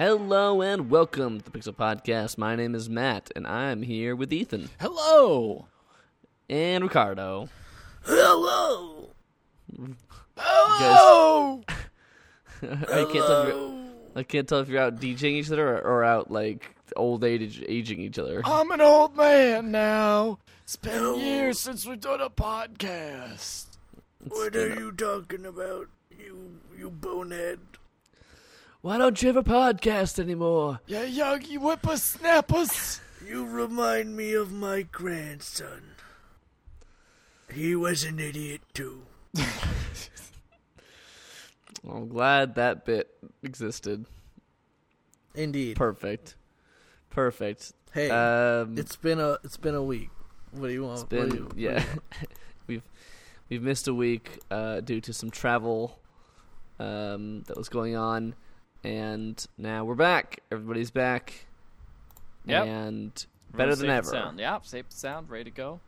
Hello and welcome to the Pixel Podcast. My name is Matt, and I'm here with Ethan Hello. and Ricardo. Hello. Hello. I can't tell if you're, I can't tell if you're out DJing each other or, or out like old age aging each other. I'm an old man now. It's been years since we've done a podcast. What are you talking about, you you bonehead? Why don't you have a podcast anymore? Yeah, yogi whippersnappers. You remind me of my grandson. He was an idiot too. I'm glad that bit existed. Indeed. Perfect. Perfect. hey, Um, it's been a it's been a week. What do you want? It's What do been you- yeah. you- we've we've missed a week uh, due to some travel um, that was going on, and now we're back. Everybody's back. Yep. And better than ever. Sound. Yep, safe sound, ready to go.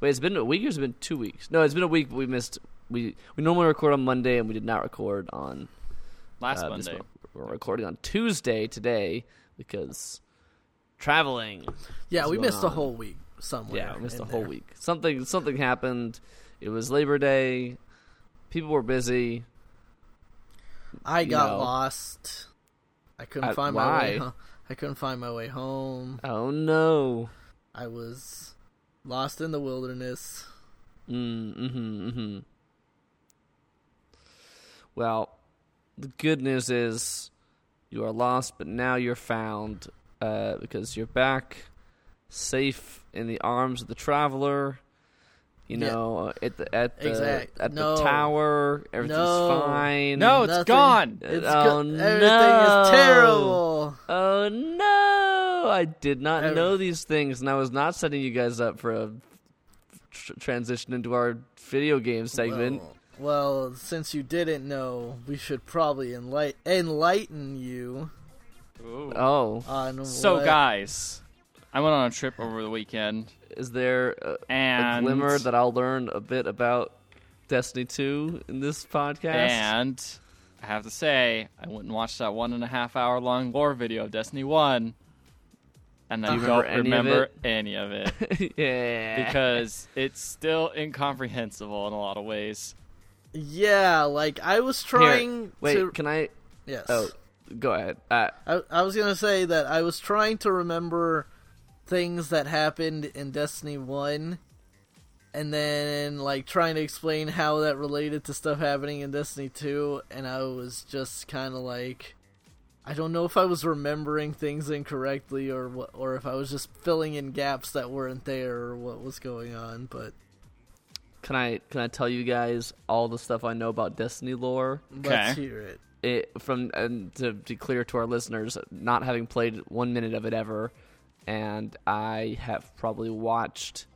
Wait, it's been a week or it's been two weeks? No, it's been a week. But we missed. We we normally record on Monday, and we did not record on Last uh, Monday. We're recording on Tuesday today because traveling. yeah, we going missed a whole week somewhere. Yeah, we missed a whole there. week. Something something happened. It was Labor Day. People were busy. I got know. lost. I couldn't find my way. why? ho- I couldn't find my way home. Oh no. I was lost in the wilderness. Mm, mm-hmm, mm-hmm. Well, the good news is you are lost, but now you're found uh, because you're back, safe in the arms of the traveler. You Yeah. know, at the at the Exact- at no. the tower, everything's No. fine. No, it's Nothing. gone. It's oh go- no! everything is terrible. Oh no! I did not Every- know these things, and I was not setting you guys up for a tr- transition into our video game segment. Well, well, since you didn't know, we should probably enlight- enlighten you Ooh. oh, on So, what- guys, I went on a trip over the weekend, is there a, a glimmer that I'll learn a bit about Destiny 2 in this podcast? and I have to say, I went and watched that one and a half hour long lore video of Destiny One, and I you don't remember any of it? any of it yeah, because it's still incomprehensible in a lot of ways. Yeah, like I was trying wait, to. can I? yes. Oh, go ahead. Uh, I, I was gonna say that I was trying to remember things that happened in Destiny One, and then like trying to explain how that related to stuff happening in Destiny Two, and I was just kind of like, I don't know if I was remembering things incorrectly or what, or if I was just filling in gaps that weren't there or what was going on. But can I? Can I tell you guys all the stuff I know about Destiny lore? let's hear it. it from and to be clear to our listeners, not having played one minute of it ever, and I have probably watched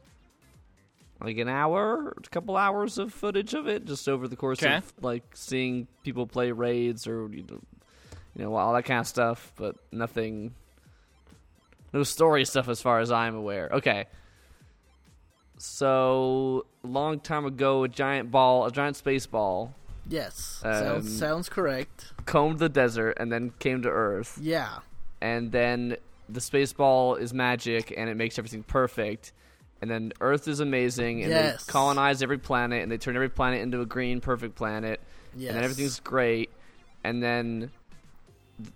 like an hour, a couple hours of footage of it, just over the course Okay. of like seeing people play raids or you know, you know all that kind of stuff, but nothing, no story stuff as far as I'm aware. Okay. So long time ago, a giant ball, a giant space ball, Yes, Um, sounds sounds correct. combed the desert and then came to Earth. Yeah. And then the space ball is magic and it makes everything perfect. And then Earth is amazing and Yes. they colonize every planet and they turn every planet into a green perfect planet. Yes. And then everything's great. And then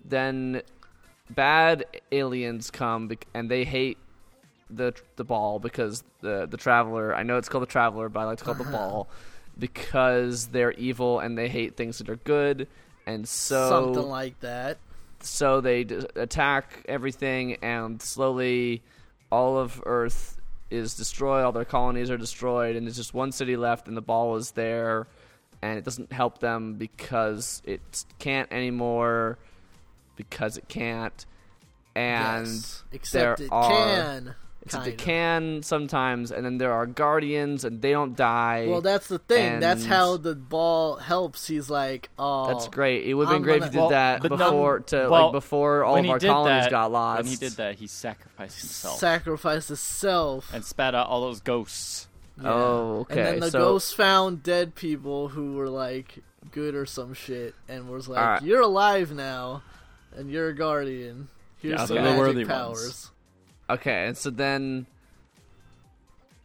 then bad aliens come and they hate the the ball because the the traveler, I know it's called the traveler, but I like to call it the uh-huh. ball because they're evil and they hate things that are good. And so something like that. So they d- attack everything and slowly all of earth is destroyed all their colonies are destroyed and there's just one city left and the ball is there and it doesn't help them because it can't anymore because it can't and yes. except there it are- can. Except kind it of. can sometimes and then there are guardians and they don't die Well, that's the thing. that's how the ball helps. He's like, oh, that's great it would have been I'm great gonna- if you did Well, that but no- before to well, like before all when of he our did colonies that- got lost When he did that, he sacrificed himself sacrificed himself. and spat out all those ghosts. Yeah. Oh, okay. And then the so, ghost found dead people who were like good or some shit, and was like, Alright. "You're alive now." and you're a guardian. Here's Yeah, some they're the magic worthy powers. Ones. Okay, and so then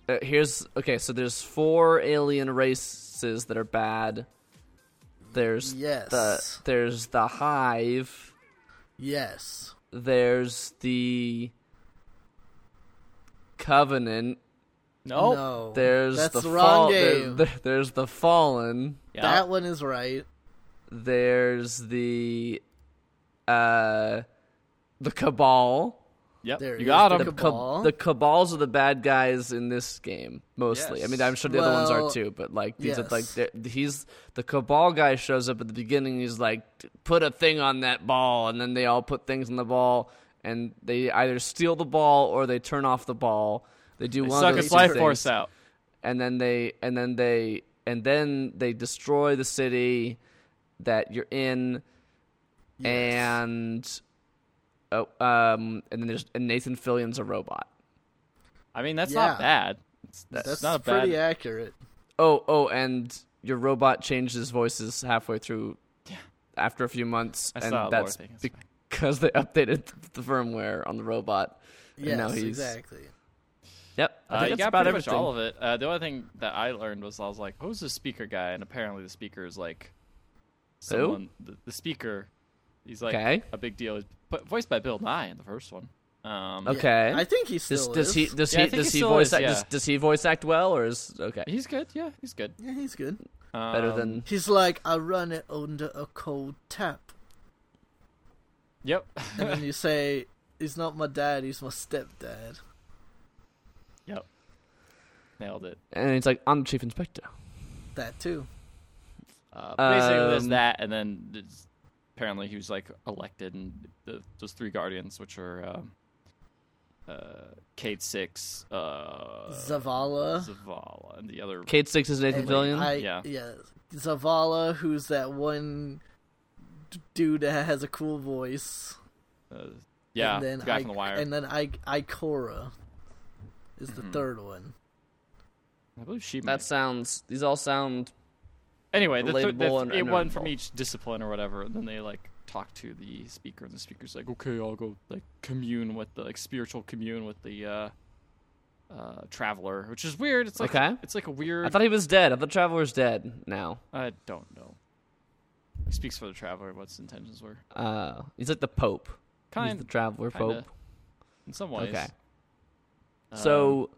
uh, here's okay. So there's four alien races that are bad. There's Yes. the there's the hive. Yes. There's the covenant. Nope. No. There's That's the, the wrong fall- game. there- there's the fallen. Yeah. That one is right. There's the uh the cabal. Yep. There you got them. The, Cabal. the cabals are the bad guys in this game mostly. I mean, I'm sure the other ones are too, but like these are like he's the cabal guy shows up at the beginning. He's like, put a thing on that ball, and then they all put things on the ball, and they either steal the ball or they turn off the ball. They do They one suck of those life things, force out. and then they and then they and then they destroy the city that you're in Yes. and oh, um, and then there's and Nathan Fillion's a robot. I mean, that's Yeah. not bad. It's, it's That's not a bad. pretty accurate. Oh, oh, and your robot changed his voices halfway through. yeah. After a few months, I and saw a lore that's thing, it's fine. because they updated the firmware on the robot. And Yes, now he's exactly. Yep. I Uh, you got about pretty much all of it. Uh, the only thing that I learned was I was like, "Who's the speaker guy?" And apparently, the speaker is like someone. The, the speaker, he's like Okay. a big deal. He's voiced by Bill Nighy in the first one. Um, Okay. I think he Does, still does is. he does Yeah, he does he he voice is, act yeah. does, does he voice act well or is okay he's good. Yeah, he's good. Yeah, he's good. better Um, than He's like, I run it under a cold tap. Yep. And then you say, he's not my dad, he's my stepdad. yep. Nailed it. and he's like I'm the chief inspector. That too. Uh, basically, there's Um, that, and then there's- apparently he was like elected, and the, those three guardians, which are um, uh, Cayde-6, uh, Zavala. Zavala, and the other. Cayde-6 is Nathan And Fillion. I, Yeah. yeah. Zavala, who's that one dude that has a cool voice. Uh, yeah, and then the guy I, from the wire. And then I, Ikora is the Mhm. third one. I believe she. that might- sounds. These all sound. Anyway, the th- the th- it one from each discipline or whatever, and then they like talk to the speaker, and the speaker's like, "Okay, I'll go like commune with the like spiritual commune with the uh, uh, traveler," which is weird. It's like Okay. it's like a weird. I thought he was dead. I thought Traveler's dead now. I don't know. He speaks for the traveler. What his intentions were. Uh, he's like the Pope. he's Kind the Traveler kinda. Pope. in some ways. Okay. Um, So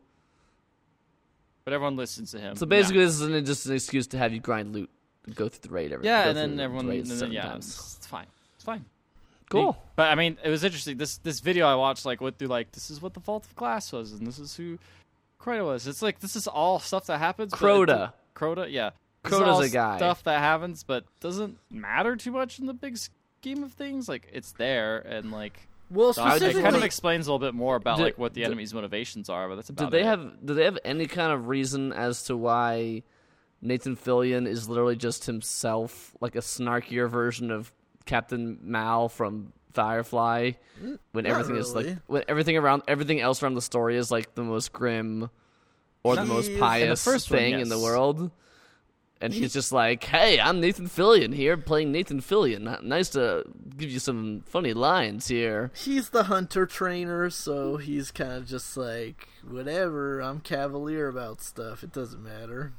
but everyone listens to him. so basically, this is an, just an excuse to have you grind loot, and go through the raid every. yeah, and then the everyone, raid and then, yeah, times. it's, fine. It's fine. Cool. But I mean, it was interesting. This this video I watched like went through like this is what the Vault of Glass was, and this is who Crota was. It's like this is all stuff that happens. it- Crota. Crota, yeah. Crota's a guy. Stuff that happens, but doesn't matter too much in the big scheme of things. Like it's there, and like Well, so I- it kind of explains a little bit more about Did- like what the did- enemy's motivations are. But that's about Did they it. have? Did they have any kind of reason as to why Nathan Fillion is literally just himself, like a snarkier version of Captain Mal from Firefly? When not everything is like when everything around everything else around the story is like the most grim or the most is- in the pious first one, thing in the world. And he's just like, "Hey, I'm Nathan Fillion here, playing Nathan Fillion. Nice to give you some funny lines here." he's the hunter trainer, so he's kind of just like, whatever, I'm cavalier about stuff. It doesn't matter.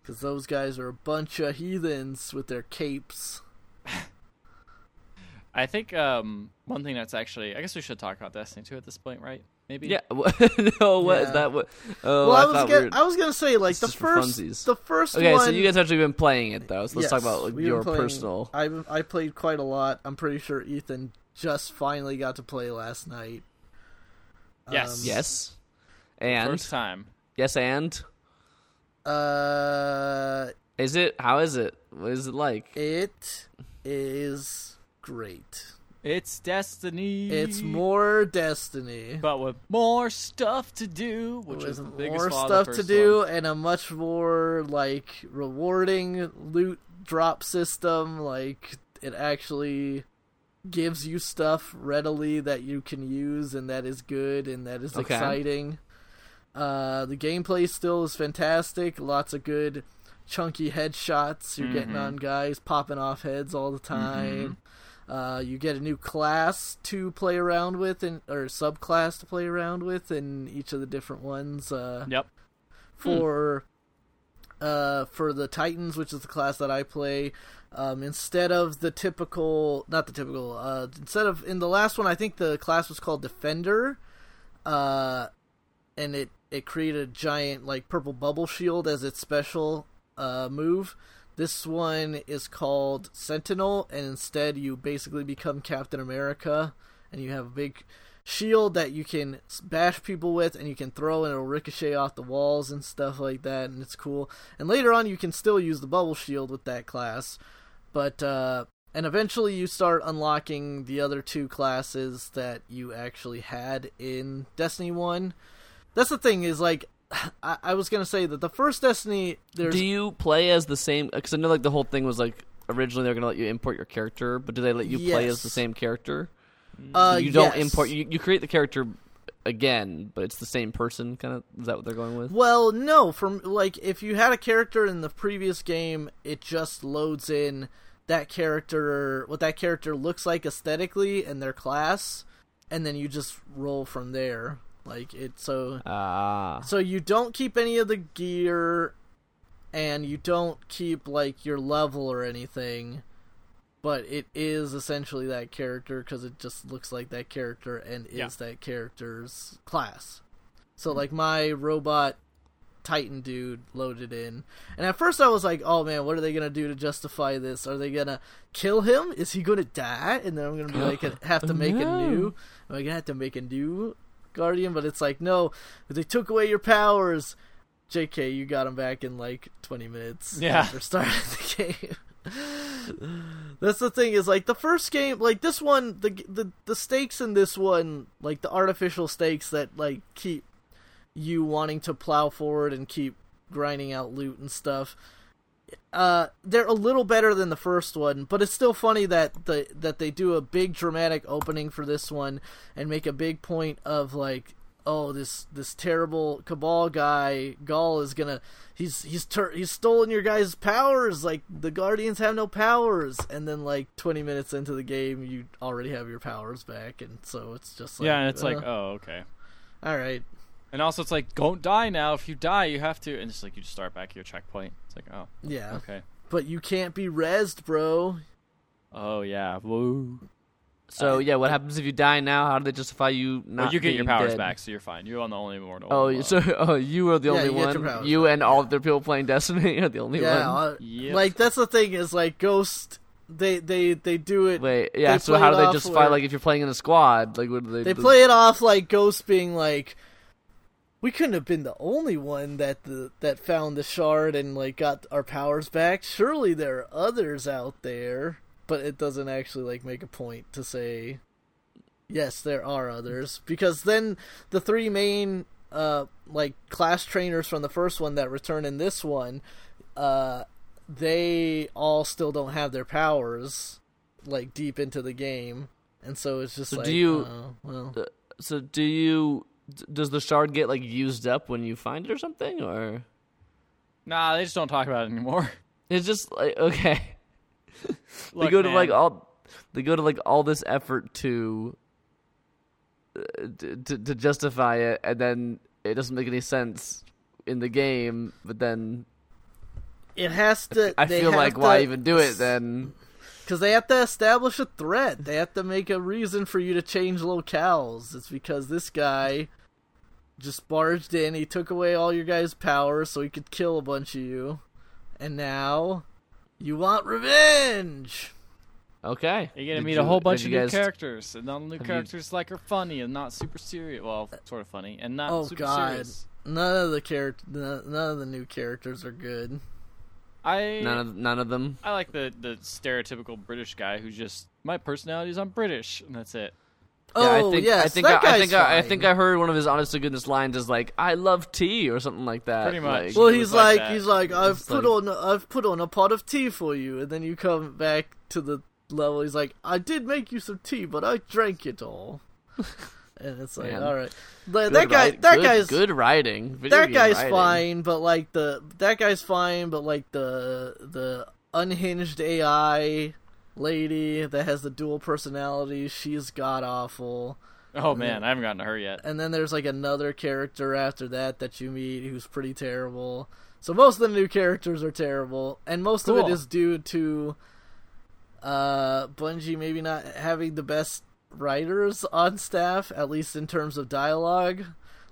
Because those guys are a bunch of heathens with their capes. I think um, one thing that's actually, I guess we should talk about Destiny 2 at this point, right? Maybe. Yeah. no, what is Yeah. that? What? Oh, well, I, I, was gonna, we were- I was gonna say like the first, funsies. the first Okay, one. so you guys have actually been playing it though. So let's talk about like, we've your been playing- personal. I I played quite a lot. I'm pretty sure Ethan just finally got to play last night. Yes. Um, Yes. And First time. yes, and Uh, is it? How is it? What is it like? it is great. It's Destiny. It's more Destiny. But with more stuff to do, which with is the biggest more stuff to do one. and a much more like rewarding loot drop system like it actually gives you stuff readily that you can use and that is good and that is Okay. exciting uh the gameplay still is fantastic lots of good chunky headshots you're getting Mhm. on guys popping off heads all the time Uh, you get a new class to play around with, and or subclass to play around with in each of the different ones. Uh, Yep. for uh for the Titans, which is the class that I play, um, instead of the typical, not the typical, uh, instead of in the last one, I think the class was called Defender, uh, and it it created a giant like purple bubble shield as its special uh move. This one is called Sentinel, and instead you basically become Captain America, and you have a big shield that you can bash people with and you can throw and it'll ricochet off the walls and stuff like that and it's cool. And later on you can still use the bubble shield with that class but uh and eventually you start unlocking the other two classes that you actually had in destiny 1 that's the thing is like i, I was gonna say that the first destiny there's Do you play as the same? Because I know like the whole thing was like originally they're gonna let you import your character, but do they let you play as the same character? uh, you don't yes. import. You, you create the character again, but it's the same person. Kind of is that what they're going with? Well, no. From like, if you had a character in the previous game, it just loads in that character, what that character looks like aesthetically, and their class, and then you just roll from there. Like it, so Ah, so you don't keep any of the gear, and you don't keep like your level or anything. But it is essentially that character because it just looks like that character and is Yeah. that character's class. So like my robot Titan dude loaded in, and at first I was like, "Oh man, what are they gonna do to justify this? Are they gonna kill him? Is he gonna die?" And then I'm gonna be like, have to make a No. new. Am I gonna have to make a new Guardian? But it's like, no, they took away your powers. JK, you got him back in like 20 minutes Yeah. after starting the game. That's the thing is like the first game, like this one, the the the stakes in this one, like the artificial stakes that like keep you wanting to plow forward and keep grinding out loot and stuff. Uh, they're a little better than the first one, but it's still funny that the that they do a big dramatic opening for this one and make a big point of like, oh, this this terrible cabal guy Ghaul is gonna he's he's tur- he's stolen your guys' powers. Like the Guardians have no powers, and then like twenty minutes into the game, you already have your powers back, and so it's just like, yeah, and it's like, uh, oh, okay. all right, And also, it's like, don't die now. If you die, you have to. And it's like, you just start back at your checkpoint. It's like, oh, yeah, okay. but you can't be rezzed, bro. Oh, yeah. Woo. so yeah, what happens if you die now? How do they justify you not? Well, you get your powers dead? back, so you're fine. You're on the only immortal. Oh, uh, so oh, you are the Yeah, only you one. You back, and all of the people playing Destiny are the only Yeah, one. uh, Yep. like that's the thing is like Ghost. They they they do it. Wait, yeah. So how do they off justify where- like if you're playing in a squad? Like what do they? They do? play it off like Ghost being like, we couldn't have been the only one that the that found the shard and like got our powers back. Surely there are others out there, but it doesn't actually like make a point to say, yes, there are others because then the three main uh like class trainers from the first one that return in this one, uh, they all still don't have their powers like deep into the game. And so it's just So like, do you- oh, well, So do you? D- Does the shard get like used up when you find it or something, or Nah, they just don't talk about it anymore. it's just like okay? they Look, go to man, like all they go to like all this effort to uh, to, to to justify it, and then it doesn't make any sense in the game. But then it has to. I they feel like to- why even do it then? Because they have to establish a threat. They have to make a reason for you to change locales. It's because this guy just barged in. He took away all your guys' power so he could kill a bunch of you. And now you want revenge. Okay, You're gonna Did meet you- a whole bunch of you new guys- characters, and all the new have you- characters like are funny and not super serious. Well, sort of funny and not oh super god. serious. None of the character none of the new characters are good. I None of none of them. I like the the stereotypical British guy who's just my personality is I'm British and that's it. Yeah, oh I think, yes, I think that I, I guy's think I, I think I heard one of his honest to goodness lines is like "I love tea" or something like that. Pretty much. Like, Well, he's like like, he's like, I've put like- on, I've put on a pot of tea for you, and then you come back to the level. He's like, I did make you some tea, but I drank it all. and it's like, Man. all right, good that guy, write- that good, guy's, good writing. Video that guy's writing. fine, but like the that guy's fine, but like the the unhinged AI, lady that has the dual personality. She's god awful. Oh man, I haven't gotten to her yet. And then there's like another character after that that you meet who's pretty terrible. So most of the new characters are terrible, and most of it is due to uh Bungie maybe not having the best writers on staff, at least in terms of dialogue.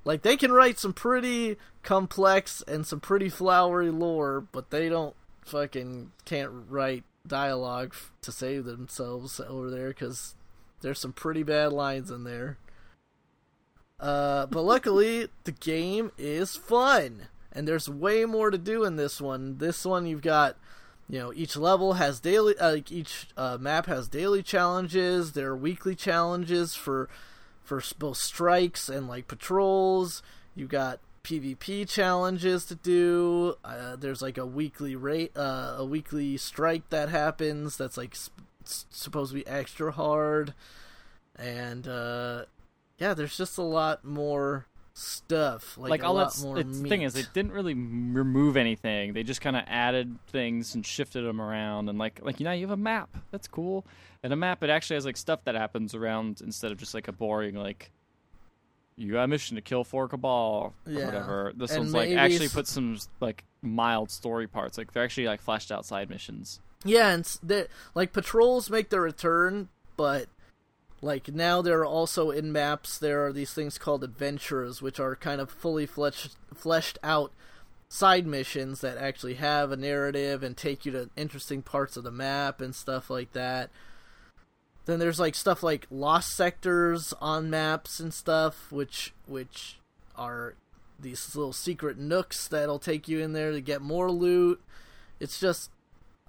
Like they can write some pretty complex and some pretty flowery lore, but they don't fucking can't write dialogue to save themselves over there because there's some pretty bad lines in there. Uh, but luckily, the game is fun, and there's way more to do in this one. This one, you've got, you know, each level has daily, uh, like each uh, map has daily challenges. There are weekly challenges for for both strikes and like patrols. You've got PvP challenges to do. Uh, there's like a weekly rate, uh, a weekly strike that happens. That's like sp- supposed to be extra hard, and uh, yeah, there's just a lot more stuff. Like, Like, a all lot that's more the thing is, they didn't really remove anything. They just kind of added things and shifted them around. And like, like you know, you have a map. That's cool. And a map, it actually has like stuff that happens around instead of just like a boring like. You got a mission to kill four cabal or Yeah. whatever. This And one's like actually put some like mild story parts. Like they're actually like fleshed out side missions. Yeah, and like patrols make their return, but like now there are also in maps there are these things called adventures, which are kind of fully fleshed fleshed out side missions that actually have a narrative and take you to interesting parts of the map and stuff like that. Then there's like stuff like lost sectors on maps and stuff, which which are these little secret nooks that'll take you in there to get more loot. It's just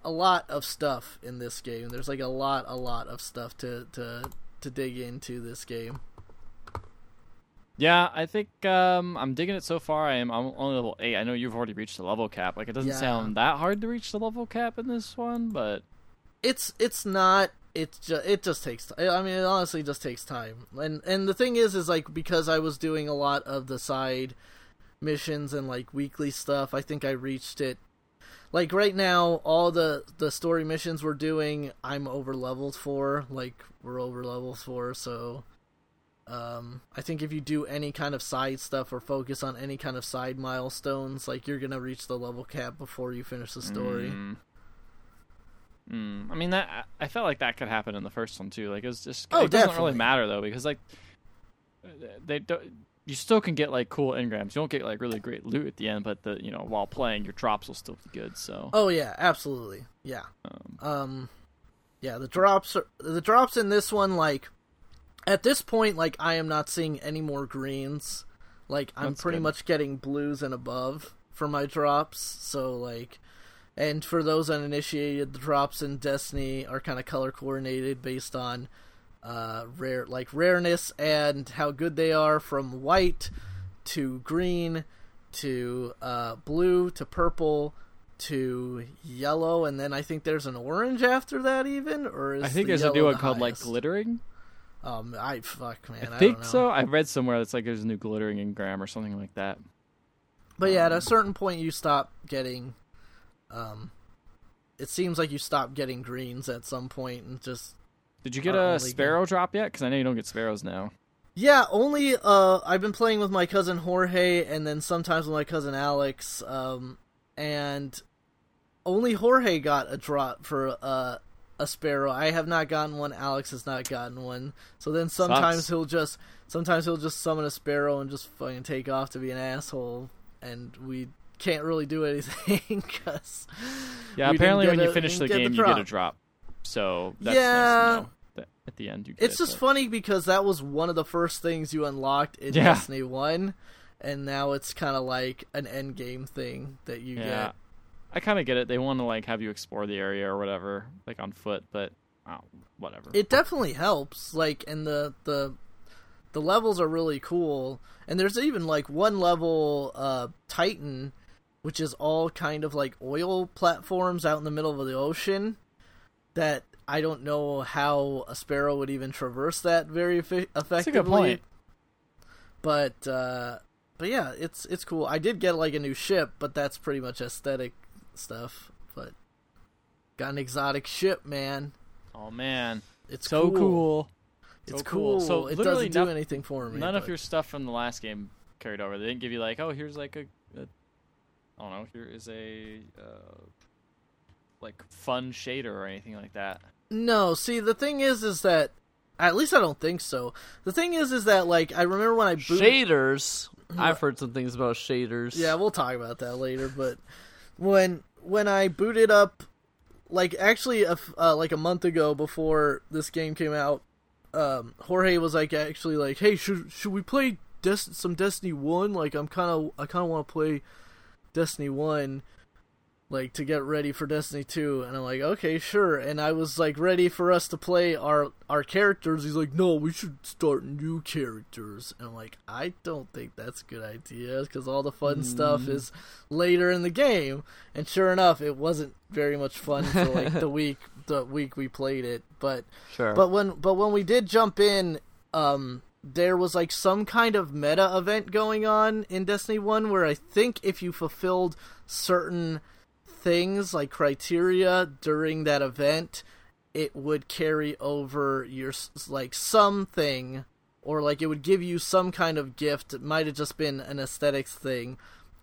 a lot of stuff in this game. There's like a lot, a lot of stuff to to to dig into this game. Yeah, I think um, I'm digging it so far. I am I'm only level eight. I know you've already reached the level cap. Like it doesn't Yeah. sound that hard to reach the level cap in this one, but It's it's not. It's just it just takes. ti- I mean, it honestly just takes time. And and the thing is, is like because I was doing a lot of the side missions and like weekly stuff. I think I reached it. Like right now, all the the story missions we're doing, I'm over leveled for. Like we're over leveled for, so. Um, I think if you do any kind of side stuff or focus on any kind of side milestones, like you're gonna reach the level cap before you finish the story. Mm. Mm. I mean that I felt like that could happen in the first one too. Like it was just Oh, it doesn't definitely. really matter though because like they don't. You still can get like cool engrams. You don't get like really great loot at the end, but the you know while playing your drops will still be good. So Oh yeah, absolutely. Yeah. um, Um yeah, the drops are the drops in this one like at this point like I am not seeing any more greens. Like I'm pretty good. much getting blues and above for my drops. So like and for those uninitiated, the drops in Destiny are kind of color coordinated based on uh rare like rareness and how good they are from white to green to uh blue to purple to yellow and then I think there's an orange after that even or is I think the there's a new one called like glittering. um I fuck man I, I think don't know. so. I read somewhere that's like there's a new glittering engram or something like that. But yeah, at Um, a certain point, you stop getting. Um, it seems like you stop getting greens at some point, and just Did you get a sparrow drop yet? Because I know you don't get sparrows now. yeah. Only uh, I've been playing with my cousin Jorge, and then sometimes with my cousin Alex. Um, and only Jorge got a drop for uh, a sparrow. I have not gotten one. Alex has not gotten one. So then sometimes Sucks. he'll just sometimes he'll just summon a sparrow and just fucking take off to be an asshole, and we can't really do anything because Yeah, apparently when you finish the game, get you get a drop. So that's Yeah. nice at the end you get It's it, just funny because that was one of the first things you unlocked in Yeah. Destiny One, and now it's kind of like an end game thing that you Yeah, get. I kind of get it. They want to like have you explore the area or whatever, like on foot, but oh, whatever. It definitely helps. Like, and the the the levels are really cool. And there's even like one level, uh, Titan, which is all kind of like oil platforms out in the middle of the ocean. That I don't know how a sparrow would even traverse that very effi- effectively. That's a good point. But uh, but yeah, it's it's cool. I did get like a new ship, but that's pretty much aesthetic stuff. But got an exotic ship, man. Oh man, It's so cool. It's So cool. cool. So it literally doesn't do noth- anything for me. None of your stuff from the last game carried over. They didn't give you like, oh, here's like a, a I don't know, here is a uh, like fun shader or anything like that. No, see the thing is is that at least I don't think so. The thing is is that like I remember when I booted Shaders. I've heard some things about shaders. Yeah, we'll talk about that later. But when when I booted up, like actually, a f uh, like a month ago before this game came out, um, Jorge was like actually like, "Hey, should should we play Des- some Destiny One? Like, I'm kind of I kind of want to play Destiny One." Like to get ready for Destiny 2 and I'm like, "Okay, sure." And I was like ready for us to play our our characters. He's like, "No, we should start new characters." And I'm like, "I don't think that's a good idea cuz all the fun stuff is later in the game." And sure enough, it wasn't very much fun for like the week the week we played it. But Sure. but when but when we did jump in, um, there was like some kind of meta event going on in Destiny One where I think if you fulfilled certain things like criteria during that event, it would carry over your like something, or like it would give you some kind of gift. It might have just been an aesthetics thing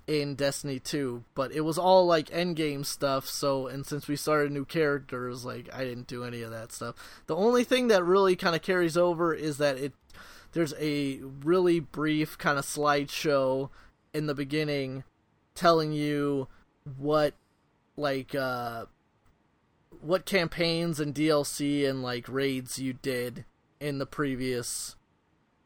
in Destiny 2, but it was all like endgame stuff. So, and since we started new characters, like I didn't do any of that stuff. The only thing that really kind of carries over is that it there's a really brief kind of slideshow in the beginning telling you what like uh what campaigns and DLC and like raids you did in the previous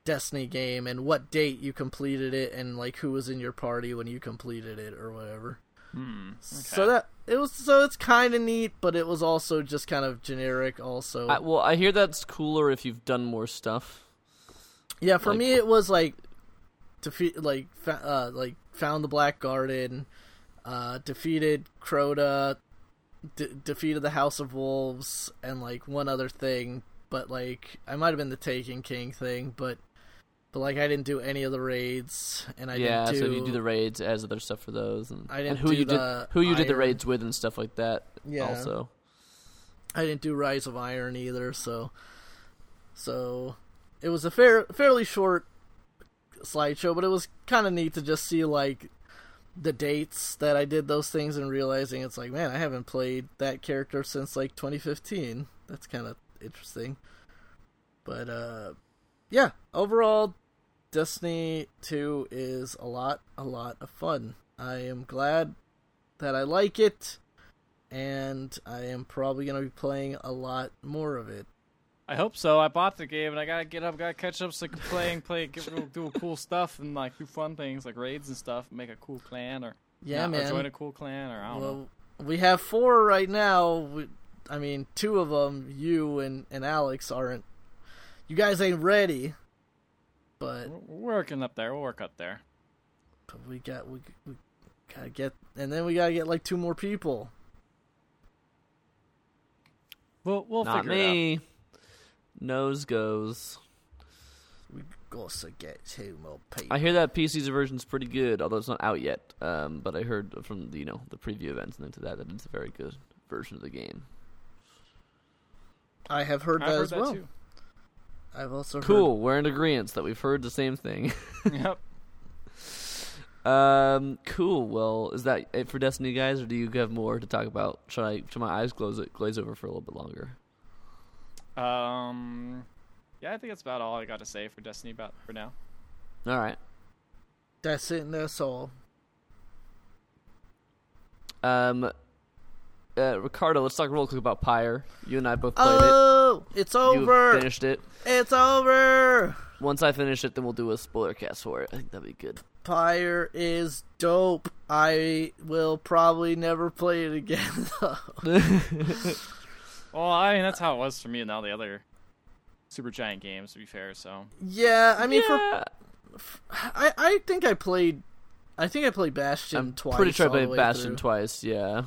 Destiny game and what date you completed it and like who was in your party when you completed it or whatever. Hmm. So that it was so it's kind of neat, but it was also just kind of generic. Also, I, well, I hear that's cooler if you've done more stuff. Yeah, for like- me it was like defeat like fa- uh like found the Black Garden, uh defeated Crota, de- defeated the House of Wolves, and like one other thing. But like I might have been the Taken King thing, but but like I didn't do any of the raids, and I yeah, didn't do. so you do the raids as other stuff for those, and, I didn't and who you did who you did the raids with and stuff like that. Yeah. Also, I didn't do Rise of Iron either, so so it was a fair fairly short slideshow, but it was kind of neat to just see like the dates that I did those things and realizing it's like, man, I haven't played that character since like 2015. That's kind of interesting. But uh yeah, overall Destiny 2 is a lot a lot of fun. I am glad that I like it and I am probably going to be playing a lot more of it. I hope so. I bought the game and I gotta get up, gotta catch up so I can play and play, get, do cool stuff and like do fun things like raids and stuff, make a cool clan or Yeah, not- or man. join a cool clan or I don't know. Well, we have four right now. We, I mean, two of them, you and, and Alex, aren't. You guys ain't ready, but, We're we're working up there. We'll work up there. but we got we, we gotta get, and then we gotta get like two more people. We'll we'll not figure it out. Me. Nose goes. We gotta get two more people. I hear that PC's version's pretty good, although it's not out yet. Um, but I heard from the, you know the preview events and into that that it's a very good version of the game. I have heard I've that heard as that well. too. I've also heard. Cool. We're in agreement that we've heard the same thing. yep. um, cool. Well, is that it for Destiny, guys, or do you have more to talk about? Should I? Should my eyes glaze glaze over for a little bit longer? Um. Yeah, I think that's about all I got to say for Destiny about for now. All right. That's it, and that's all. Um, uh, Ricardo, let's talk real quick about Pyre. You and I both played Oh, it's it. You over! finished it. It's over! Once I finish it, then we'll do a spoiler cast for it. I think that'd be good. Pyre is dope. I will probably never play it again, though. Well, I mean that's how it was for me and all the other Supergiant games. To be fair, so yeah, I mean, yeah. for I, I think I played, I think I played Bastion I'm twice. pretty sure I played Bastion through. twice. Yeah,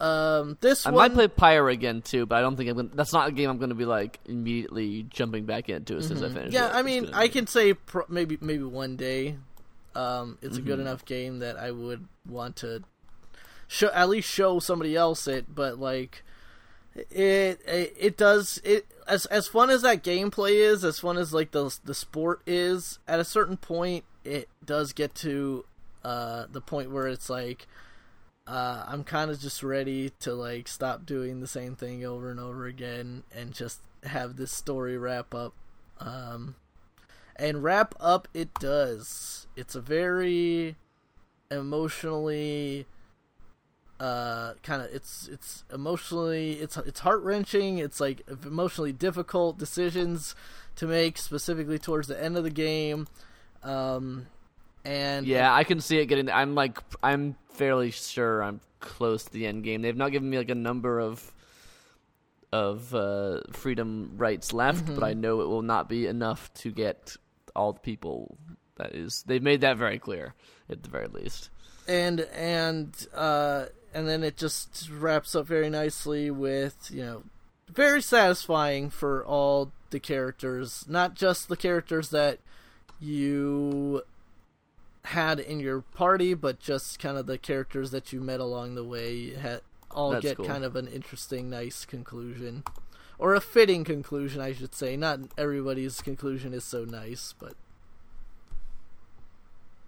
Um, this I one, might play Pyre again too, but I don't think I'm gonna. That's not a game I'm gonna be like immediately jumping back into as soon as I finish. Mm-hmm. yeah, it. I mean, I be- can say pro- maybe maybe one day. Um, it's a good Mhm. enough game that I would want to show at least show somebody else it, but like, it, it it does it as as fun as that gameplay is, as fun as like the the sport is. At a certain point, it does get to uh, the point where it's like uh, I'm kind of just ready to like stop doing the same thing over and over again and just have this story wrap up. Um, and wrap up it does. It's a very emotionally uh kind of it's it's emotionally it's it's heart-wrenching it's like emotionally difficult decisions to make specifically towards the end of the game um and Yeah, I can see it getting. I'm like, I'm fairly sure I'm close to the end game. They've not given me like a number of of uh, freedom rights left, but I know it will not be enough to get all the people. That is, they've made that very clear at the very least. And and uh and then it just wraps up very nicely with you know very satisfying for all the characters not just the characters that you had in your party but just kind of the characters that you met along the way had all That's get cool. kind of an interesting nice conclusion or a fitting conclusion i should say not everybody's conclusion is so nice but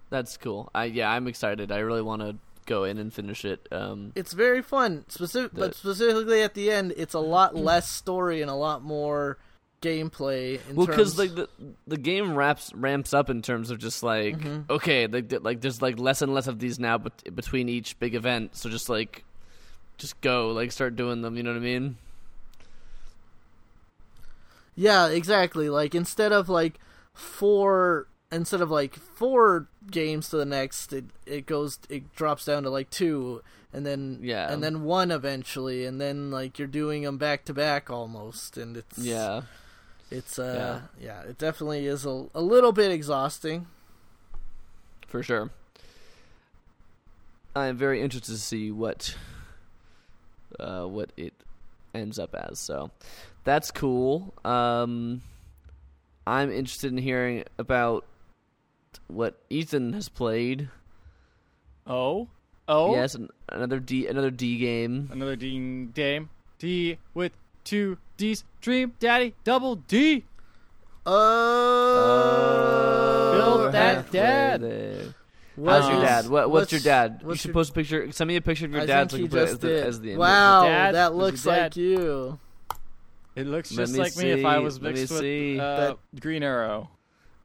That's cool. I yeah, I'm excited. I really want to go in and finish it. Um, it's very fun. Specific, The- but specifically at the end, it's a lot less story and a lot more gameplay. In well, because terms, like the the game wraps ramps up in terms of just like Mm-hmm. okay, like like there's like less and less of these now, but between each big event, so just like just go like start doing them. You know what I mean? yeah, exactly. Like instead of like four, instead of like four games to the next, it it goes, it drops down to like two, and then Yeah. and then one eventually, and then like you're doing them back to back almost, and it's Yeah. it's uh yeah, it definitely is a a little bit exhausting. for sure. I am very interested to see what uh, what it ends up as. So that's cool. Um, I'm interested in hearing about what Ethan has played. Oh, oh, Yes, an- another D another D game. another ding dame D with two D's. Dream Daddy Double D. Oh, Build that dad. there. What How's your dad? What, what's, your dad? you should your- post a picture. Send me a picture of your I dad so I think can he put it as the, as the wow, Dad? that looks like you. It looks Let just me like me if I was Let me mixed with see. uh, Green Arrow.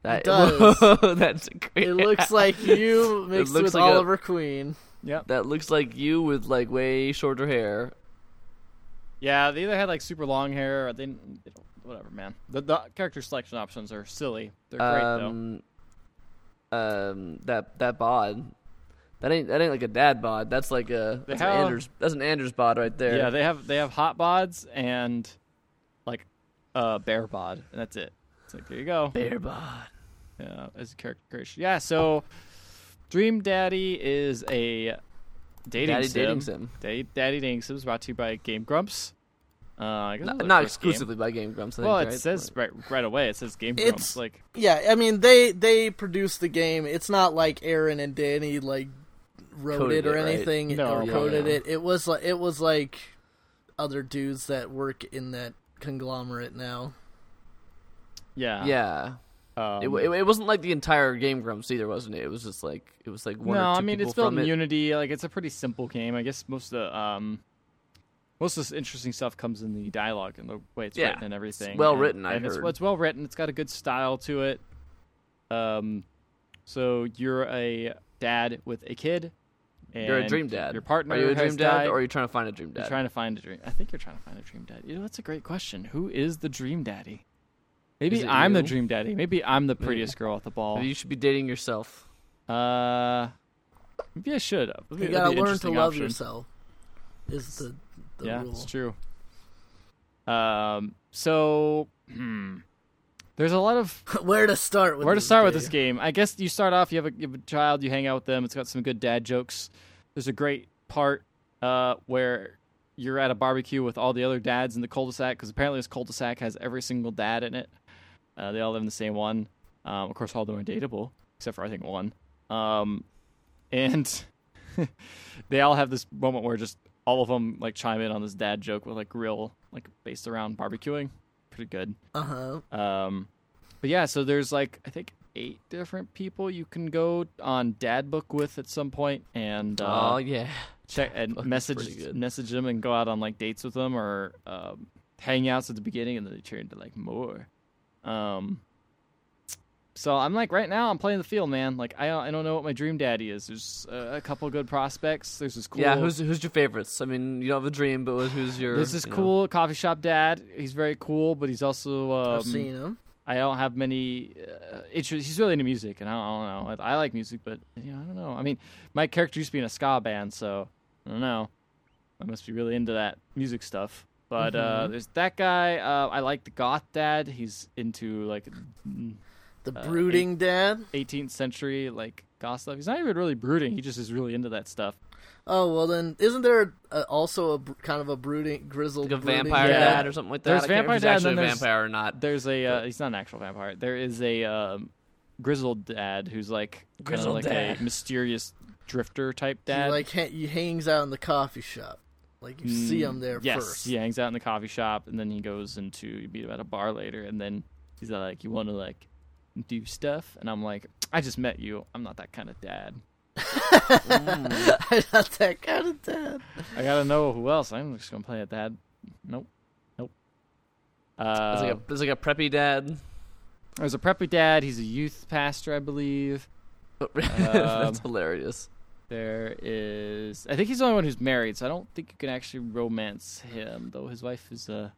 That, does. that's a great. It looks like you mixed looks with like a- Oliver Queen. Yep. That looks like you with like way shorter hair. Yeah, they either had like super long hair or they, they don't, whatever, man. The, the character selection options are silly. They're great though. um, um, that that bod. That ain't that ain't like a dad bod. That's like a They that's an Anders. That's an Anders bod right there. Yeah, they have they have hot bods and like uh bear bod, and that's it. It's like there you go. bear bod. Yeah, as a character creation. Yeah, so Dream Daddy is a dating Daddy sim. dating sim. Daddy, Daddy dating sim is brought to you by Game Grumps. Uh, I guess Not, not first game. exclusively by Game Grumps. I think, Well, it right? says right right away. It says Game It's- Grumps. Like Yeah, I mean they they produced the game. It's not like Arin and Danny like wrote it or it, right? anything No, or yeah, coded yeah. it. It was like it was like other dudes that work in that conglomerate now. yeah, yeah. Um, It, it, it wasn't like the entire Game Grumps either, wasn't it? It was just like it was like one no, I mean it's built in it. Unity. Like it's a pretty simple game. I guess most of the um, most of this interesting stuff comes in the dialogue and the way it's Yeah, written and everything. it's well And- written, I and it's, heard. it's well written. It's got a good style to it. Um, so you're a dad with a kid. And You're a dream dad. Your partner Are you a dream dad, died. or are you trying to find a dream dad? You're trying to find a dream. I think you're trying to find a dream dad. You know, that's a great question. Who is the dream daddy? Maybe I'm the dream daddy. Maybe I'm the prettiest girl at the ball. Maybe you should be dating yourself. Uh, maybe I should. That'd You gotta learn to love option. yourself. Is the the yeah, rule. it's true. Um, so hmm, there's a lot of Where to start with where to this start with this game. I guess you start off. You have a, you have a child. You hang out with them. It's got some good dad jokes. There's a great part uh, where you're at a barbecue with all the other dads in the cul-de-sac because apparently this cul-de-sac has every single dad in it. Uh, they all live in the same one. Um, of course, all of them are dateable except for I think one. Um, and they all have this moment where just all of them like chime in on this dad joke with like real like based around barbecuing. Pretty good. Uh huh. Um, but yeah, so there's like I think eight different people you can go on Dad Book with at some point and uh, oh yeah. check and message message them and go out on like dates with them or um, hangouts at the beginning and then they turn into like more. Um, so I'm like right now I'm playing the field, man. Like I I don't know what my dream daddy is. There's a, a couple good prospects. There's this cool. Yeah, who's who's your favorites? I mean, you don't have a dream, but who's your? This you know- cool coffee shop dad. He's very cool, but he's also um, I've seen him. I don't have many uh, interests. He's really into music, and I don't, I don't know. I, I like music, but you know, I don't know. I mean, my character used to be in a ska band, so I don't know. I must be really into that music stuff. But uh, Mhm. there's that guy. Uh, I like the goth dad. He's into like The uh, brooding dad. 18th century like goth stuff. He's not even really brooding. He just is really into that stuff. Oh well, then isn't there a, also a kind of a brooding, grizzled, like a brooding vampire Yeah. dad or something like that. There's I can't vampire if he's dad, and actually then a vampire or not. There's a uh, he's not an actual vampire. There is a um, grizzled dad who's like kind of Grizzled like dad. a mysterious drifter type He dad. like ha- he hangs out in the coffee shop. Like you see Mm, him there yes, first. he hangs out in the coffee shop, and then he goes into you meet him at a bar later, and then he's like, "You want to like do stuff?" And I'm like, "I just met you. I'm not that kind of dad. I'm not that kind of dad. I gotta know who else. I'm just gonna play a dad. Nope, nope." It's Uh, like a it's like a preppy dad. there's a preppy dad. He's a youth pastor, I believe. That's hilarious. There is, I think he's the only one who's married, so I don't think you can actually romance him. Though his wife is a,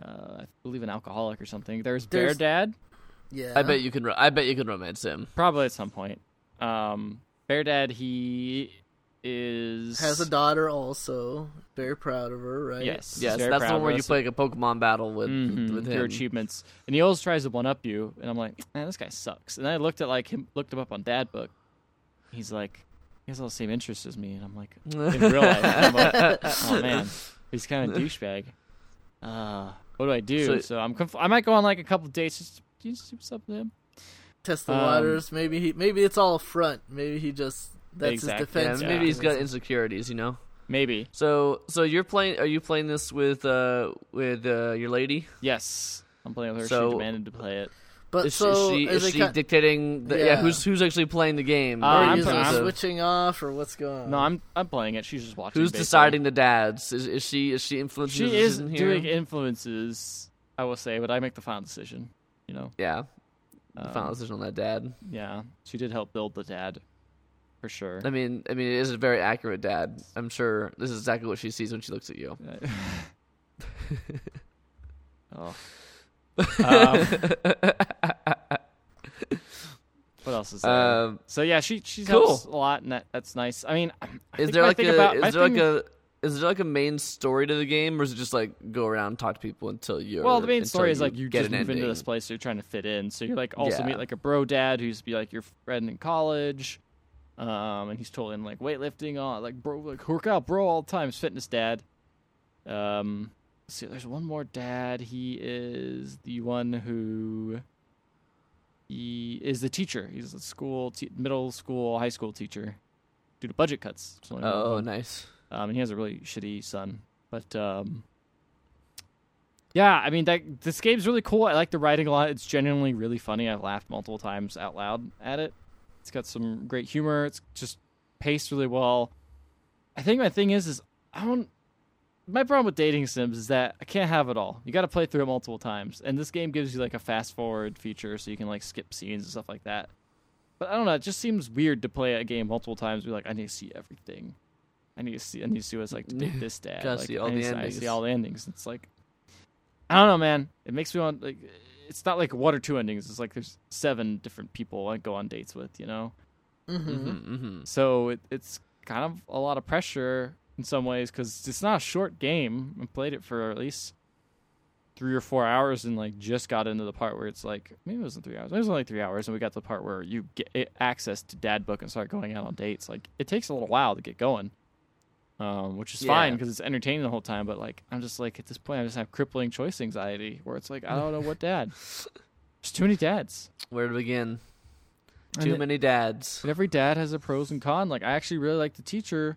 uh, I believe, an alcoholic or something. There's Bear Dad. Yeah. I bet you can. ro- I bet you can romance him. Probably at some point. Um, Bear Dad, he is has a daughter also. Very proud of her, right? Yes, Yes, very that's the one where you play like a Pokemon battle with Mhm, with your achievements, and he always tries to one up you. And I'm like, man, this guy sucks. And I looked at like him, looked him up on Dad Book. He's like, he has all the same interests as me, and I'm like, in real life, I'm like, oh man, he's kind of douchebag. Uh, what do I do? So, So- I'm conf- I might go on like a couple dates. Just, do you just do what's with him? Test the Um, waters. Maybe he. Maybe it's all a front. Maybe he just. That's Exactly. his Yeah, defense. maybe he's got insecurities, you know. Maybe. So, so you're playing? Are you playing this with uh with uh, your lady? Yes, I'm playing with her. So- she demanded to play it. But Is so she, is she, is is she kind- dictating? The, yeah. Yeah. who's who's actually playing the game? Uh, Or I'm is I'm- switching off, or what's going on? No, I'm I'm playing it. She's just watching. who's basically. deciding the dads? Is, is she is she influencing? She the is decision doing here? influences, I will say, but I make the final decision. You know, Yeah, the Um, final decision on that dad. yeah, she did help build the dad, for sure. I mean, I mean, it is a very accurate dad. I'm sure this is exactly what she sees when she looks at you. oh. Um, what else is there? Um, so yeah, she she cool. helps a lot, and that, that's nice. I mean, I is there like a about, is there like a is there like a main story to the game, or is it just like go around and talk to people until you? Well, the main story is like you get just move into this place, so you're trying to fit in. So you're like also Yeah. meet like a bro dad who's be like your friend in college, um, and he's totally in like weightlifting, all like bro, like work out, bro, all the time. He's fitness dad. Um, see, there's one more dad. He is the one who he is the teacher. He's a school, te- middle school, high school teacher due to budget cuts. Oh, nice. Um, and he has a really shitty son. But um, yeah, I mean, that, this game's really cool. I like the writing a lot. It's genuinely really funny. I've laughed multiple times out loud at it. It's got some great humor. It's just paced really well. I think my thing is, is I don't. My problem with dating sims is that I can't have it all. You got to play through it multiple times, and this game gives you like a fast forward feature, so you can like skip scenes and stuff like that. But I don't know. It just seems weird to play a game multiple times. Be like, I need to see everything. I need to see. I need to see what it's like to date this dad. Gotta like, see all I need the to- I see all the endings. It's like, I don't know, man. It makes me want like. It's not like one or two endings. It's like there's seven different people I go on dates with. You know. Mm-hmm. Mm-hmm, mm-hmm. So it, it's kind of a lot of pressure in some ways because it's not a short game. I played it for at least three or four hours and like just got into the part where it's like maybe it wasn't three hours. It was only three hours, and we got to the part where you get access to Dad Book and start going out on dates. Like it takes a little while to get going, um, which is fine because it's entertaining the whole time. But like I'm just like at this point, I just have crippling choice anxiety where it's like I don't know what dad. There's too many dads. Where to begin? Too it- many dads. every dad has a pros and cons. Like I actually really like the teacher.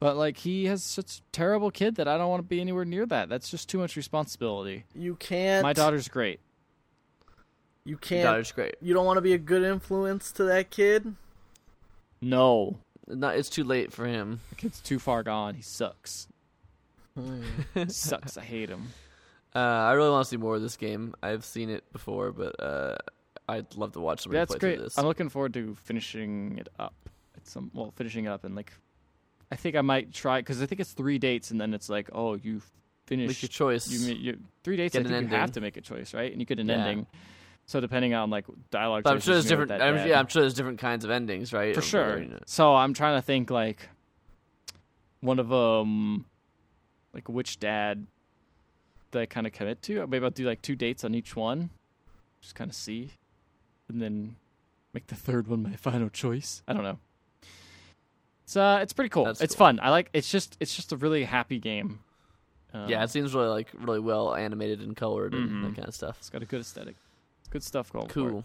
But like he has such a terrible kid that I don't want to be anywhere near that. That's just too much responsibility. You can't. My daughter's great. You can't. Daughter's great. You don't want to be a good influence to that kid. No, Not, it's too late for him. the kid's too far gone. He sucks. sucks. I hate him. Uh, I really want to see more of this game. I've seen it before, but uh, I'd love to watch somebody That's play great. through this. I'm looking forward to finishing it up. At some well, finishing it up and like, I think I might try because I think it's three dates and then it's like, oh, you Make finished your choice. you, you three dates. Get I think you have to make a choice, right? And you get an Yeah. ending. So depending on like dialogue, but I'm sure there's different. I'm, yeah, I'm sure there's different kinds of endings, right? for sure. So I'm trying to think like one of them, like which dad that I kind of commit to. Maybe I'll do like two dates on each one, just kind of see, and then make the third one my final choice. I don't know. It's uh, it's pretty cool. That's it's cool. fun. I like. It's just it's just a really happy game. Um, yeah, it seems really like really well animated and colored and Mhm. that kind of stuff. it's got a good aesthetic. Good stuff going. Cool.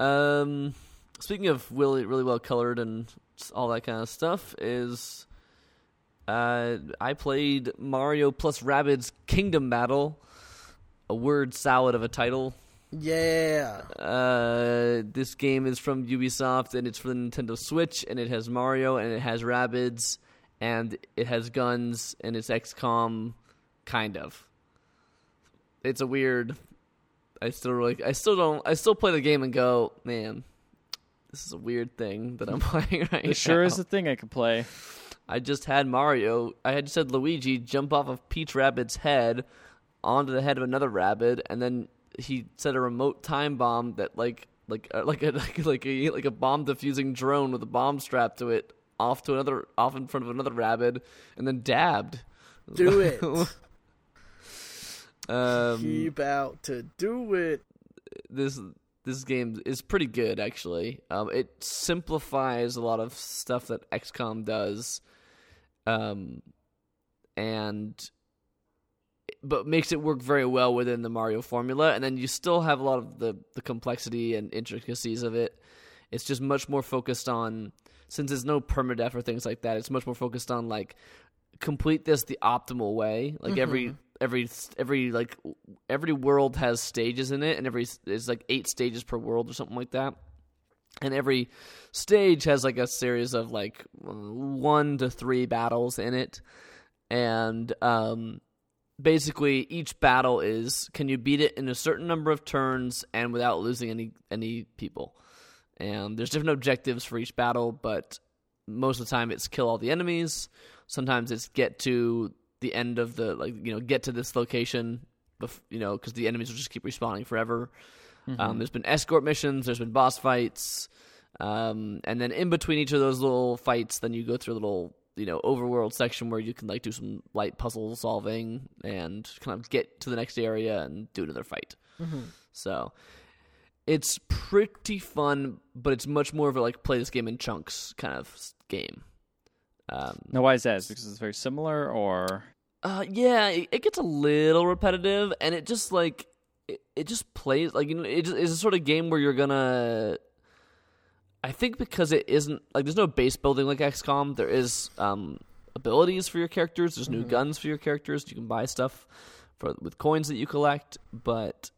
Um, speaking of really really well colored and all that kind of stuff, is uh, I played Mario plus Rabbids Kingdom Battle, a word salad of a title. Yeah. Uh, this game is from Ubisoft and it's for the Nintendo Switch and it has Mario and it has Rabbids and it has guns and it's XCOM, kind of. It's a weird. I still really, I still don't, I still play the game and go, man, this is a weird thing that I'm playing right It sure is a thing I could play. I just had Mario. I had just had Luigi jump off of Peach Rabbid's head onto the head of another rabbit, and then he set a remote time bomb that like like uh, like a like, like a like a bomb diffusing drone with a bomb strapped to it off to another off in front of another rabbit, and then dabbed. Do it. Um, Keep out to do it. this this game is pretty good actually. Um, it simplifies a lot of stuff that XCOM does, um, and but makes it work very well within the Mario formula. And then you still have a lot of the the complexity and intricacies of it. It's just much more focused on since there's no permadeath or things like that. It's much more focused on like complete this the optimal way. Like every every every like every world has stages in it, and every there's like eight stages per world or something like that. And every stage has like a series of like one to three battles in it, and um, basically each battle is can you beat it in a certain number of turns and without losing any any people. And there's different objectives for each battle, but most of the time it's kill all the enemies. Sometimes it's get to the end of the like you know get to this location, bef- you know because the enemies will just keep respawning forever. Um, there's been escort missions, there's been boss fights, um, and then in between each of those little fights, then you go through a little you know overworld section where you can like do some light puzzle solving and kind of get to the next area and do another fight. So it's pretty fun, but it's much more of a like play this game in chunks kind of game. Um, Now, why is that? Is because it's very similar, or uh, yeah, it, it gets a little repetitive, and it just like it, it just plays like you know it just, it's a sort of game where you're gonna. I think because it isn't like there's no base building like XCOM. There is um, abilities for your characters. There's new guns for your characters. You can buy stuff for with coins that you collect, but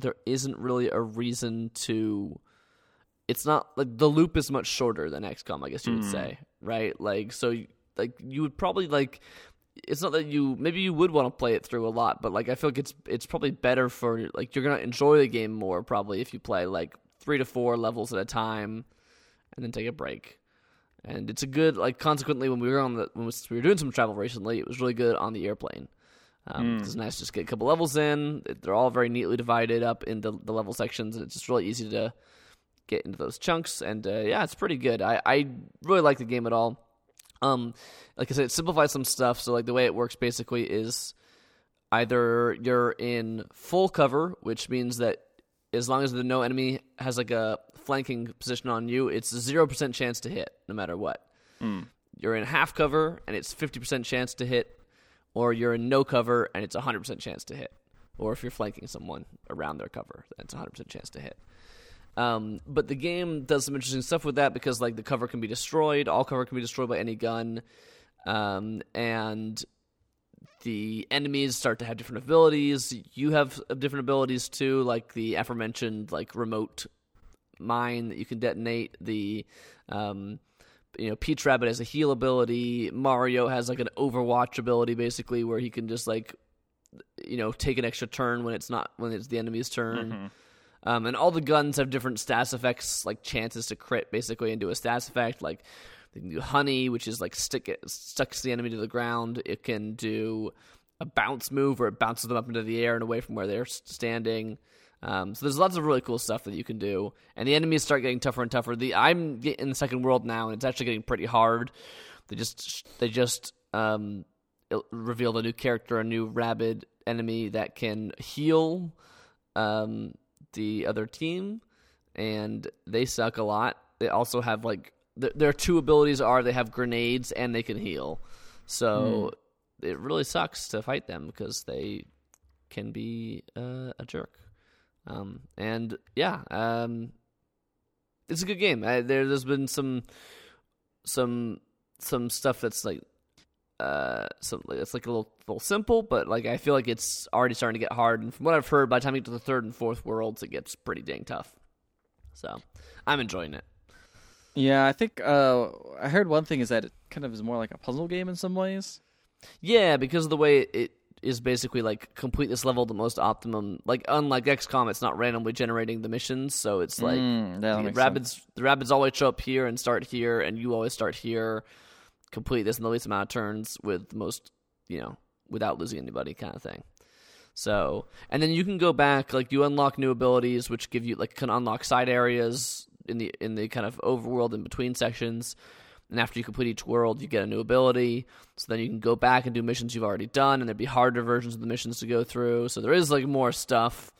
there isn't really a reason to. It's not like the loop is much shorter than XCOM. I guess you would say, right? Like so, like you would probably like it's not that you maybe you would want to play it through a lot, but like I feel like it's it's probably better for like you're gonna enjoy the game more probably if you play like three to four levels at a time, and then take a break. And it's a good like consequently when we were on the when we were doing some travel recently, it was really good on the airplane. Um, It's nice to just get a couple levels in. They're all very neatly divided up into the level sections, and it's just really easy to get into those chunks. And uh, yeah, it's pretty good. I, I really like the game at all. Um, like I said, it simplifies some stuff. So like the way it works basically is either you're in full cover, which means that as long as the no enemy has like a flanking position on you, it's a zero percent chance to hit, no matter what. You're in half cover and it's fifty percent chance to hit, or you're in no cover and it's a hundred percent chance to hit. Or if you're flanking someone around their cover, a hundred percent chance to hit. Um, but the game does some interesting stuff with that because like the cover can be destroyed. All cover can be destroyed by any gun, um, and the enemies start to have different abilities. You have different abilities too, like the aforementioned like remote mine that you can detonate. The um, you know Peach Rabbid has a heal ability. Mario has like an Overwatch ability, basically, where he can just like you know take an extra turn when it's not when it's the enemy's turn. Mm-hmm. Um, and all the guns have different stats effects, like chances to crit, basically, and do a stats effect. Like they can do honey, which is like stick it, sticks the enemy to the ground. It can do a bounce move, where it bounces them up into the air and away from where they're standing. Um, so there's lots of really cool stuff that you can do, and the enemies start getting tougher and tougher. The I'm in the second world now, and it's actually getting pretty hard. They just they just um, revealed a new character, a new rabid enemy that can heal. Um, the other team, and they suck a lot. They also have like th- their two abilities are they have grenades and they can heal. So mm. it really sucks to fight them because they can be uh, a jerk. Um, and yeah, um, it's a good game. I, there, there's been some some some stuff that's like uh, so it's like a little, little simple, but like I feel like it's already starting to get hard. And from what I've heard, by the time you get to the third and fourth worlds, it gets pretty dang tough. So I'm enjoying it. Yeah, I think uh, I heard one thing is that it kind of is more like a puzzle game in some ways. Yeah, because of the way it is basically like complete this level the most optimum. Like unlike XCOM, it's not randomly generating the missions, so it's like mm, the rabbits. Sense. The rabbits always show up here and start here, and you always start here complete this in the least amount of turns with most, you know, without losing anybody kind of thing. So, and then you can go back, like you unlock new abilities, which give you like can unlock side areas in the in the kind of overworld in between sections. And after you complete each world, you get a new ability. So then you can go back and do missions you've already done, and there'd be harder versions of the missions to go through. So there is like more stuff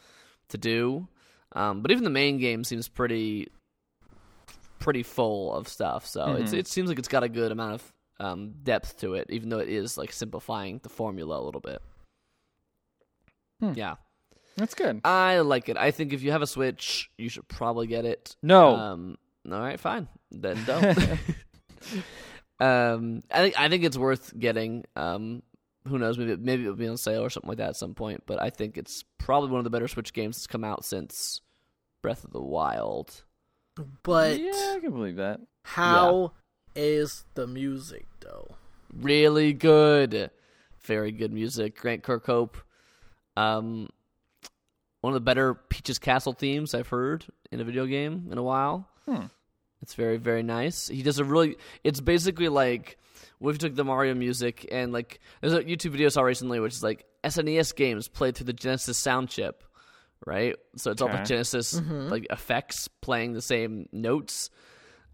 to do. Um, but even the main game seems pretty pretty full of stuff. So mm-hmm. it seems like it's got a good amount of um, depth to it, even though it is like simplifying the formula a little bit. Hmm. Yeah, that's good. I like it. I think if you have a Switch, you should probably get it. No. Um, all right, fine. Then don't. um, I think I think it's worth getting. Um, who knows? Maybe maybe it'll be on sale or something like that at some point. But I think it's probably one of the better Switch games that's come out since Breath of the Wild. But yeah, I can believe that. How is the music though? Really good, very good music. Grant Kirkhope, um, one of the better Peach's Castle themes I've heard in a video game in a while. Hmm. It's very very nice. He does a really. It's basically like what if took the Mario music and like there's a YouTube video I saw recently which is like SNES games played through the Genesis sound chip, right? So it's okay. all the Genesis mm-hmm. like effects playing the same notes.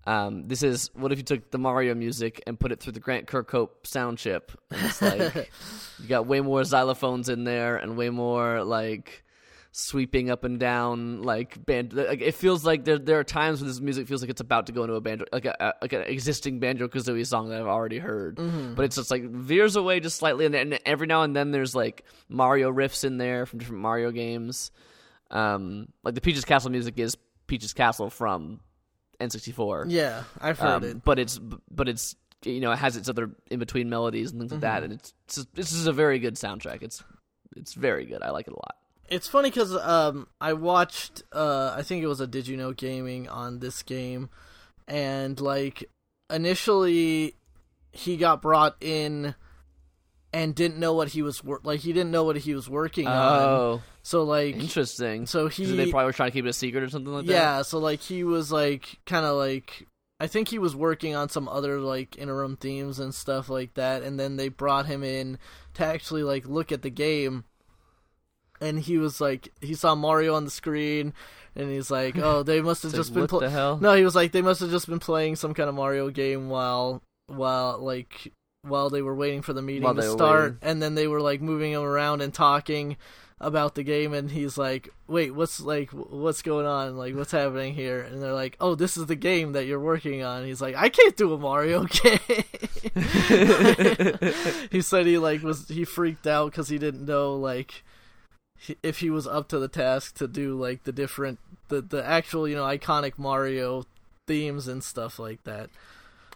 Um, this is what if you took the Mario music and put it through the Grant Kirkhope sound chip? It's like you got way more xylophones in there and way more like sweeping up and down like band. Like it feels like there there are times when this music feels like it's about to go into a banjo, like a, like an existing Banjo-Kazooie song that I've already heard. Mm-hmm. But it's just like veers away just slightly, and, and every now and then there's like Mario riffs in there from different Mario games. Um, like the Peach's Castle music is Peach's Castle from N64. Yeah, I've heard um, it. But it's but it's you know it has its other in between melodies and things like that, Mm-hmm. and it's just, this is a very good soundtrack. It's it's very good. I like it a lot. It's funny because um, I watched, uh, I think it was a Did You Know Gaming on this game, and like initially he got brought in and didn't know what he was wor- like he didn't know what he was working on. Oh, So like interesting. So he they probably were trying to keep it a secret or something like that. yeah, so like he was like kind of like I think he was working on some other like interim themes and stuff like that, and then they brought him in to actually like look at the game. And he was like, he saw Mario on the screen, and he's like, "Oh, they must have just like, been the hell? no." He was like, "They must have just been playing some kind of Mario game while while like while they were waiting for the meeting to start." And then they were like moving him around and talking about the game and he's like wait what's like what's going on like what's happening here and they're like oh this is the game that you're working on he's like i can't do a mario game he said he like was he freaked out because he didn't know like if he was up to the task to do like the different the the actual you know iconic Mario themes and stuff like that.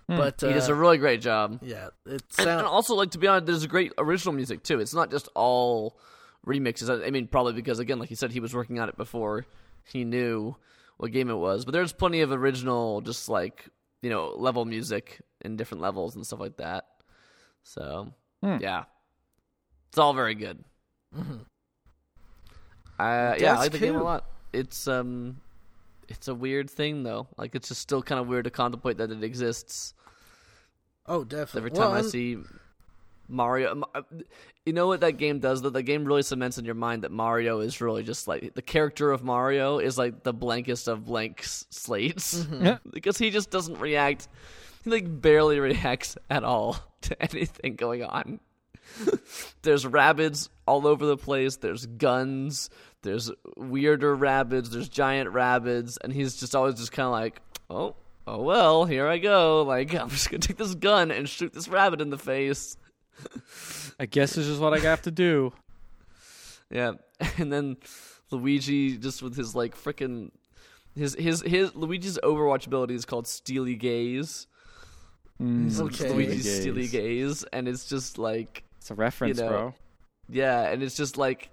Hmm. But uh, he does a really great job. yeah, it And, and also, like to be honest, there's a great original music too. It's not just all remixes. I I mean, probably because again, like he said, he was working on it before he knew what game it was. But there's plenty of original, just like you know, level music in different levels and stuff like that. So Hmm. yeah, it's all very good. Mhm. Uh, yeah, I That's like the game a lot. It's um, it's a weird thing though. Like it's just still kind of weird to contemplate that it exists. oh definitely. Every time Well, I and- see Mario, uh, you know what that game does? That the game really cements in your mind that Mario is really just like the character of Mario is like the blankest of blank slates Mm-hmm. Yeah. because he just doesn't react. He like barely reacts at all to anything going on. there's rabbits all over the place. There's guns. There's weirder rabbits. There's giant rabbits, and he's just always just kind of like, oh, oh well, here I go. Like I'm just gonna take this gun and shoot this rabbit in the face. I guess this is what I have to do. Yeah, and then Luigi just with his like freaking his his his Luigi's Overwatch ability is called Steely Gaze. Mm, Okay. Luigi's gaze. Steely Gaze, and it's just like It's a reference, You know, bro. yeah, and it's just like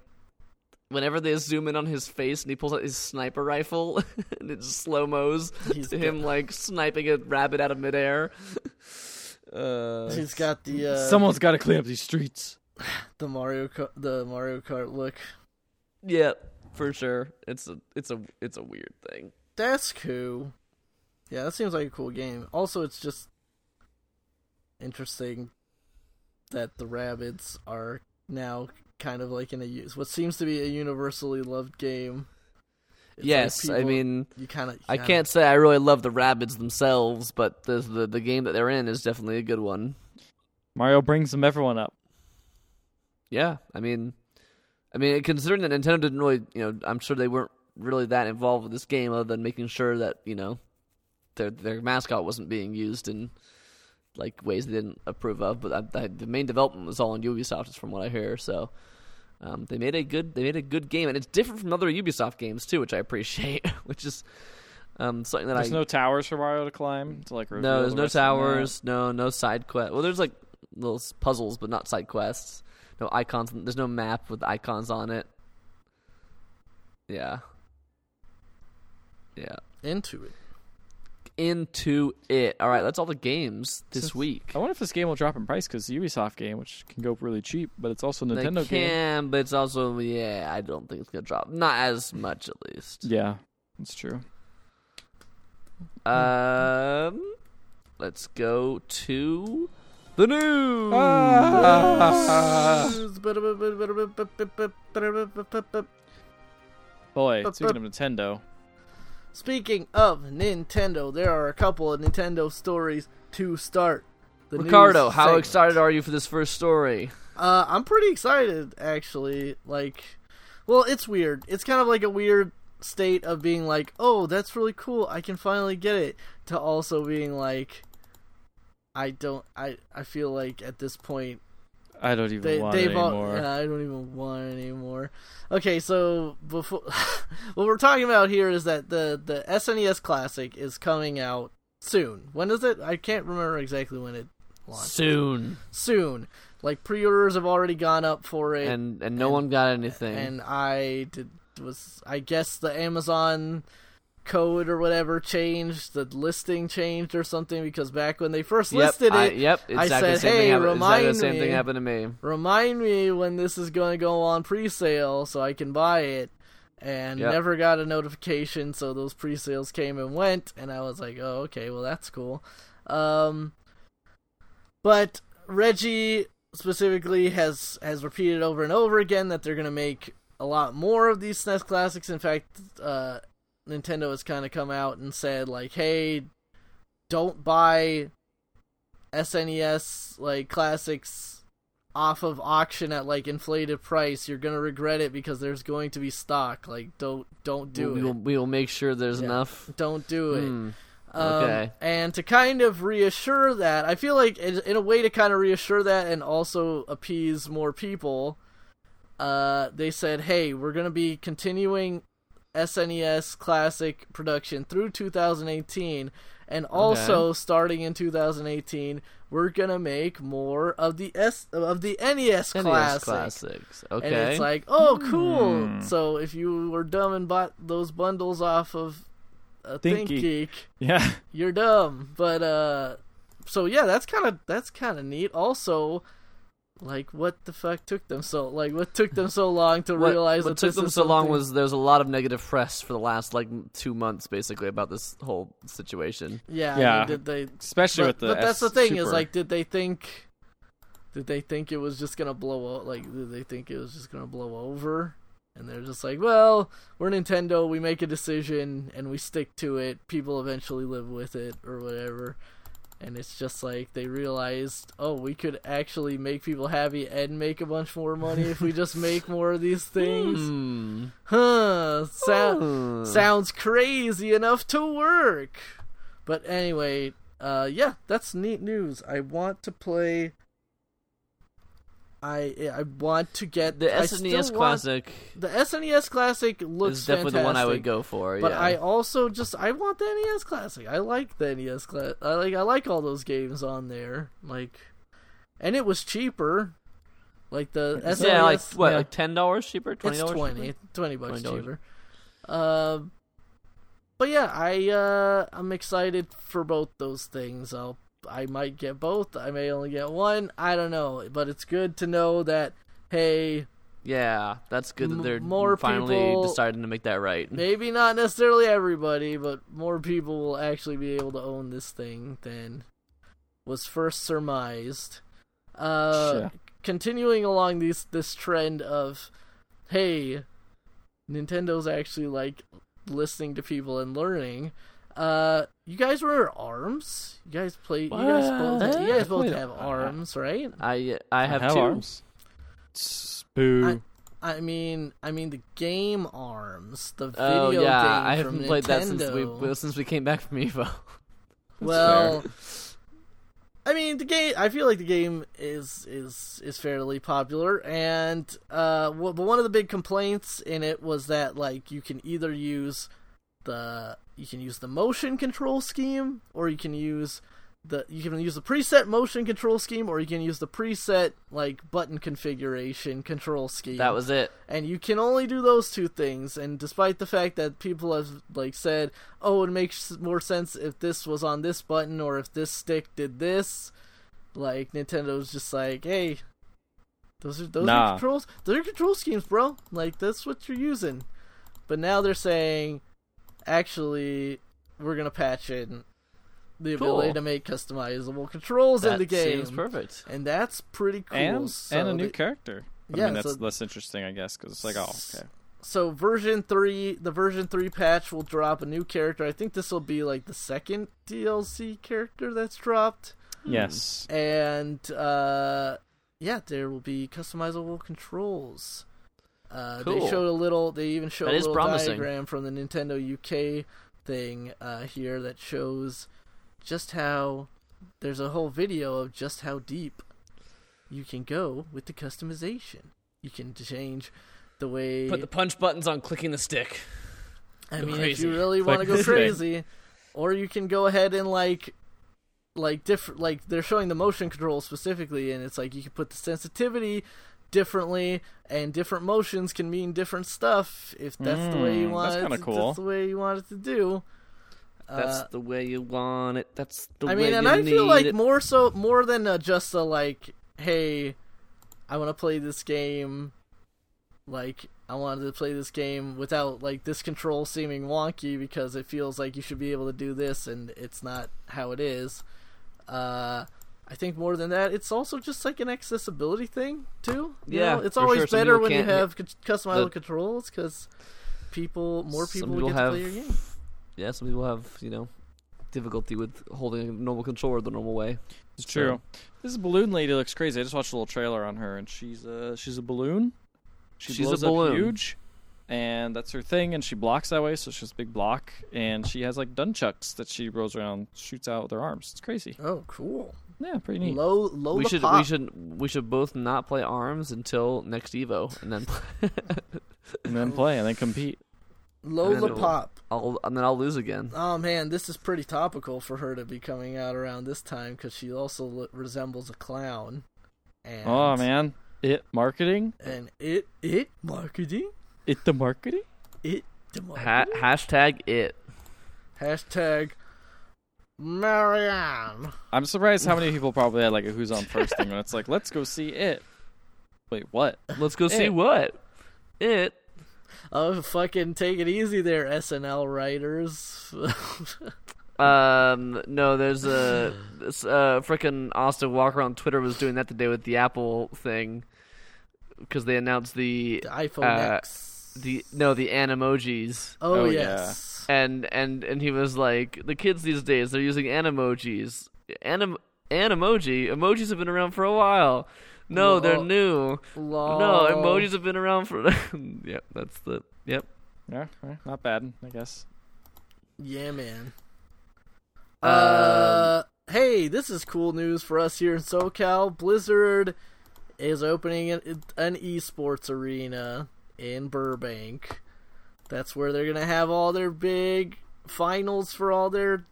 whenever they zoom in on his face and he pulls out his sniper rifle and it just slow mos to him like sniping a rabbit out of midair. Uh, He's got the uh, Someone's got to clean up these streets. the Mario Kart, the Mario Kart look. yeah, for sure. It's a it's a it's a weird thing. That's cool. Yeah, that seems like a cool game. Also, it's just interesting that the rabbits are now kind of like in a u- what seems to be a universally loved game. It's like yes, I mean you kind of. I can't say I really love the rabbits themselves, but the the the game that they're in is definitely a good one. Mario brings them everyone up. Yeah, I mean, I mean, considering that Nintendo didn't really, you know, I'm sure they weren't really that involved with this game, other than making sure that you know their their mascot wasn't being used in like ways they didn't approve of. But I, I, the main development was all on Ubisoft, is from what I hear. So um, they made a good they made a good game, and it's different from other Ubisoft games too, which I appreciate. which is um, something that There's I no towers for Mario to climb to like. no, there's the no rest of the map. towers, no no side quest. Well, there's like little puzzles, but not side quests. No icons. There's no map with icons on it. Yeah. Yeah. into it. Into it. All right, that's all the games this week. I wonder if this game will drop in price because it's a Ubisoft game, which can go really cheap, but it's also a Nintendo can, game. but it's also yeah. I don't think it's gonna drop. Not as much, at least. Yeah, that's true. Um, let's go to the news. Ah. Boy, speaking of Nintendo, Speaking of Nintendo, there are a couple of Nintendo stories to start. Ricardo, how segment. excited are you for this first story? Uh, I'm pretty excited, actually. Like, well, it's weird. It's kind of like a weird state of being like, oh, that's really cool. I can finally get it. To also being like, I don't. I I feel like at this point I don't even they want it all. anymore. Yeah, I don't even want it anymore. Okay, so before what we're talking about here is that the the SNES Classic is coming out soon. When is it? I can't remember exactly when it launched. Soon. Soon. Like pre-orders have already gone up for it And and no one got anything. and I did was I guess the Amazon code or whatever changed, the listing changed or something because back when they first yep, listed I, it, yep, I exactly the said, same "Hey, thing happened. Exactly the remind same thing happened to me. remind me when this is going to go on pre-sale so I can buy it. And Yep. never got a notification, so those pre-sales came and went, and I was like, "Oh, okay, well that's cool." Um, but Reggie specifically has has repeated over and over again that they're gonna make a lot more of these SNES classics. In fact, uh, Nintendo has kind of come out and said like, "Hey, don't buy SNES like classics off of auction at like inflated price. You're gonna regret it because there's going to be stock. Like, don't don't do we it. will we will make sure there's Yeah. enough. Don't do it." Hmm. Um, Okay. And to kind of reassure that, I feel like in in a way to kind of reassure that and also appease more people, uh, they said, "Hey, we're gonna be continuing SNES Classic production through 2018, and also starting in 2018, we're gonna make more of the S of the NES, NES Classic." classics. Okay. And it's like, oh, cool. Hmm. So if you were dumb and bought those bundles off of a Thinky. ThinkGeek, Yeah. you're dumb. But uh, so yeah, that's kind of that's kind of neat. Also, like, what the fuck took them so like what took them so long to what, realize what that took this them is so long was there was a lot of negative press for the last like two months, basically, about this whole situation. yeah, I mean, Yeah. did they? Especially But, with the but that's the S thing is like, did they think? Did they think it was just gonna blow up? Like, did they think it was just gonna blow over? And they're just like, well, we're Nintendo. We make a decision and we stick to it. People eventually live with it or whatever. And it's just like they realized, oh, we could actually make people happy and make a bunch more money if we just make more of these things. Hmm. Huh? Sound Hmm. sounds crazy enough to work. But anyway, uh, yeah, that's neat news. I want to play. I I want to get The I still SNES want- Classic The SNES Classic looks is definitely the one I would go for. But yeah. I also just I want the NES Classic. I like the NES Classic. I like I like all those games on there. Like, and it was cheaper. Like the SNES. yeah, like what, yeah. like ten dollars cheaper, twenty dollars 20, 20 bucks $20. cheaper. Uh, but yeah, I uh, I'm excited for both those things. I'll I might get both. I may only get one. I don't know, but it's good to know that hey, Yeah, that's good M- that they're more finally people- deciding to make that right. maybe not necessarily everybody, but more people will actually be able to own this thing than was first surmised. Uh, Sure. continuing along these this trend of, hey, Nintendo's actually like listening to people and learning. Uh, you guys were arms. You guys play. You guys both. What? You guys both played- have arms, right? I I have, have two. arms. S- Boo. I mean, I mean the game arms, the Oh video yeah, game I haven't played that since we well, since we came back from Evo. Well, I mean, the game. I feel like the game is is is fairly popular, and uh, wh- but one of the big complaints in it was that like you can either use the you can use the motion control scheme, or you can use the you can use the preset motion control scheme, or you can use the preset like button configuration control scheme That was it. and you can only do those two things and despite the fact that people have like said oh it makes more sense if this was on this button or if this stick did this like nintendo's just like hey those are those Nah. are controls those are control schemes bro like that's what you're using but now they're saying actually we're gonna patch in the Cool. ability to make customizable controls in the game seems perfect. and that's pretty cool and So and a new they- character. I Yeah, mean, that's so- less interesting, I guess, because it's like, oh, okay. so version 3 the version 3 patch will drop a new character i think this will be like the second dlc character that's dropped Yes. and uh yeah there will be customizable controls uh they showed a little they even showed That a little promising. diagram from the nintendo uk thing uh here that shows just how there's a whole video of just how deep you can go with the customization you can change the way Put the punch buttons on clicking the stick. I Go mean, if you really want to go crazy, or you can go ahead and like, like different, like they're showing the motion control specifically, and it's like you can put the sensitivity differently, and different motions can mean different stuff if that's the way you Mm, want. that's it kinda to- cool. That's the way you want it to do. That's Uh, the way you want it. That's the I way mean, and you I feel like it. more so, more than uh, just a like, hey, I want to play this game. Like, I wanted to play this game without like this control seeming wonky because it feels like you should be able to do this and it's not how it is. Uh, I think more than that, it's also just like an accessibility thing too. You Yeah, know? it's always sure. Better when you have customizable the- controls because people, more people, will people get to have- play your game. Yeah, some people have you know difficulty with holding a normal controller the normal way. It's true. This balloon lady looks crazy. I just watched a little trailer on her, and she's uh she's a balloon. She She's a blows balloon. up huge, and that's her thing. And she blocks that way, so she's a big block. And she has like dunchucks that she rolls around, shoots out with her arms. It's crazy. Oh, cool. Yeah, pretty neat. Low, low. we the should pop. we should we should both not play arms until next Evo, and then and then play and then compete. Lola And then- Pop. I'll and then I'll lose again. Oh man, this is pretty topical for her to be coming out around this time because she also lo- resembles a clown. And, Oh man, it marketing, And it it marketing it the marketing. it the Ha- hashtag it. hashtag Marianne. I'm surprised how many people probably had like a who's on first thing when it's like, let's go see it. Wait, what? Let's go see what it. Oh, fucking take it easy there, SNL writers. Um, no, there's a this uh freaking Austin Walker on Twitter was doing that today with the Apple thing because they announced the the iPhone Uh, X. the no the animojis oh, Oh, yes. and and and he was like the kids these days they're using animojis anim animoji emojis have been around for a while no they're new Lol. no emojis have been around for yep that's the yep Yeah, not bad, I guess. Yeah, man. Um, Uh, hey, this is cool news for us here in SoCal. Blizzard is opening an, an esports arena in Burbank. That's where they're gonna have all their big finals for all their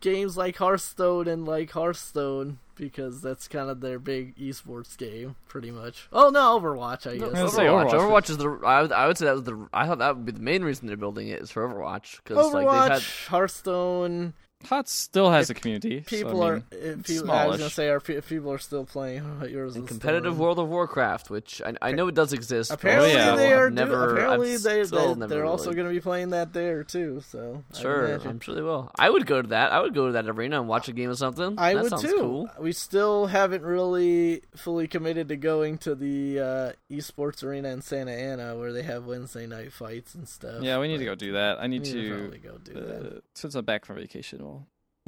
games like Hearthstone and like Hearthstone because that's kind of their big esports game, pretty much. Oh no, Overwatch, I No, guess. I was gonna say Overwatch. Overwatch. Overwatch is the. I would, I would say that was the. I thought that would be the main reason they're building it is for Overwatch because Overwatch, like they've had Hearthstone. Hot still has a community. so, People I are. mean, If people, I was gonna say, are people are still playing Heroes in competitive Storm. World of Warcraft, which I, I know it does exist. but Apparently yeah. they I've are. do- Never. apparently I've they, still they never they're also going to be playing that there too. So I'd Sure. I'm sure they will. I would go to that. I would go to that arena and watch a game of something. I that would sounds too. Cool. We still haven't really fully committed to going to the uh, esports arena in Santa Ana where they have Wednesday night fights and stuff. Yeah, we need to go do that. I need need to. probably go do that. uh, since I'm back from vacation,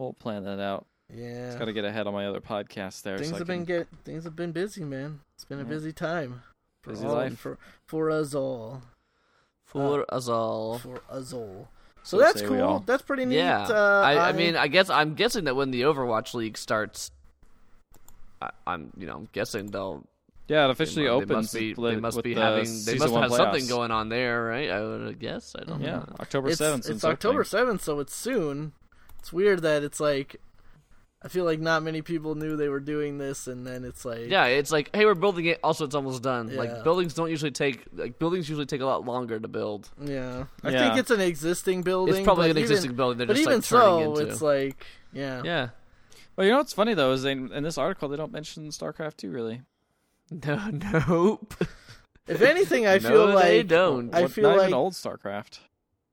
we'll we'll plan that out. Yeah, Got to get ahead on my other podcast there. things so I have been get things have been busy, man. It's been a Yeah. busy time. For Busy all- life. for for us all. For us all. For us all. So, So that's cool. That's pretty neat. Yeah. Uh, I, I mean, I guess I'm guessing that when the Overwatch League starts, I, I'm you know I'm guessing they'll Yeah, it officially mu- opens. They must be, they must be the having. They must one have something going on there, right? I would guess. I don't Yeah, know. October it's, seventh. it's October seventh, so it's soon. It's weird that it's like I feel like not many people knew they were doing this, and then it's like Yeah, it's like, hey, we're building it. Also, it's almost done. Yeah. Like buildings don't usually take like buildings usually take a lot longer to build. yeah. I Yeah. think it's an existing building. It's probably an even- existing building. They're but just even like turning so, into. it's like yeah. yeah. Well, you know what's funny though is they, in this article they don't mention StarCraft two really. No, nope. If anything, I No, feel they like don't. I feel not like even old StarCraft.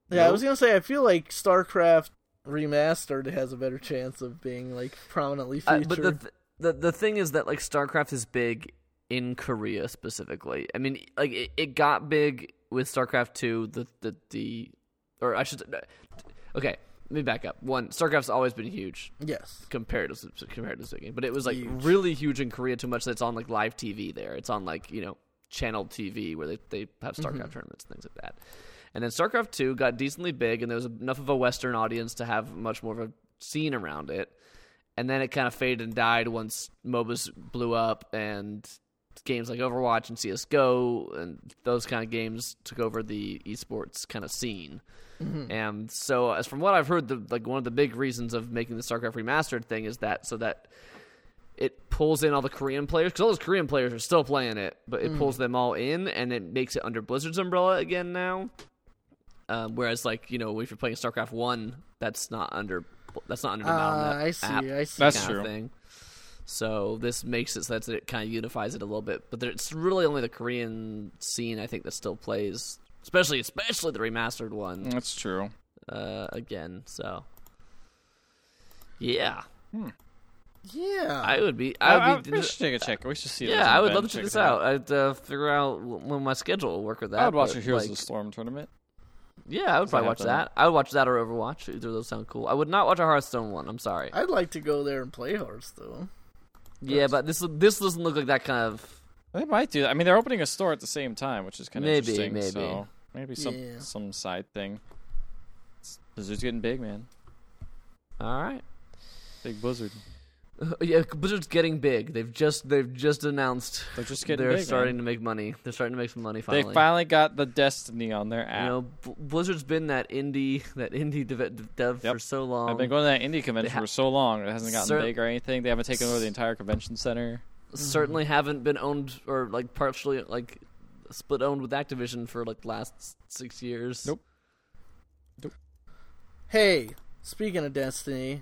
yeah. I was gonna say I feel like StarCraft remastered has a better chance of being like prominently Uh, featured. but the, th- the the thing is that like StarCraft is big in Korea specifically. I mean, like it, it got big with StarCraft two. The the the or I should okay. Let me back up. One, StarCraft's always been huge yes. compared to compared to Ziggy, but it was like Huge. really huge in Korea. Too much that it's on like live TV there. It's on like you know channel TV where they they have StarCraft tournaments and things like that. And then StarCraft two got decently big, and there was enough of a Western audience to have much more of a scene around it. And then it kind of faded and died once MOBAs blew up and games like Overwatch and CS:GO and those kind of games took over the esports kind of scene. Mm-hmm. And so, as from what I've heard, the like one of the big reasons of making the StarCraft remastered thing is that so that it pulls in all the Korean players because all those Korean players are still playing it, but it mm. pulls them all in and it makes it under Blizzard's umbrella again now. Um, whereas, like you know, if you're playing StarCraft one, that's not under that's not under the Ah, I see, app I see. That's true. thing. So this makes it so that it kind of unifies it a little bit, but there- it's really only the Korean scene I think that still plays, especially especially the remastered one That's true. uh, again. So yeah, Yeah. I would be. I, I would be. we should take a check. We should see. yeah, I would love to check check this it out. I'd uh, figure out when my schedule will work with that. I would watch but, a Heroes like, of the Storm tournament. Yeah, I would probably watch that. I would watch that or Overwatch. Either of those sound cool. I would not watch a Hearthstone one. I'm sorry. I'd like to go there and play Hearthstone. yeah, but this this doesn't look like that kind of. They might do that. I mean, they're opening a store at the same time, which is kind of Maybe, interesting. maybe. So maybe some Yeah. some side thing. It's- Blizzard's getting big, man. All right. Big Blizzard. yeah, Blizzard's getting big. They've just they've just announced They're just getting they're big, starting man. to make money. They're starting to make some money finally. They finally. finally got the Destiny on their app. you know, B- Blizzard's been that indie that indie dev, dev Yep. for so long. I've been going to that indie convention ha- for so long. It hasn't gotten Cer- big or anything. They haven't taken over the entire convention center. Certainly haven't been owned or like partially like split owned with Activision for like the last six years. Nope. Hey, speaking of Destiny,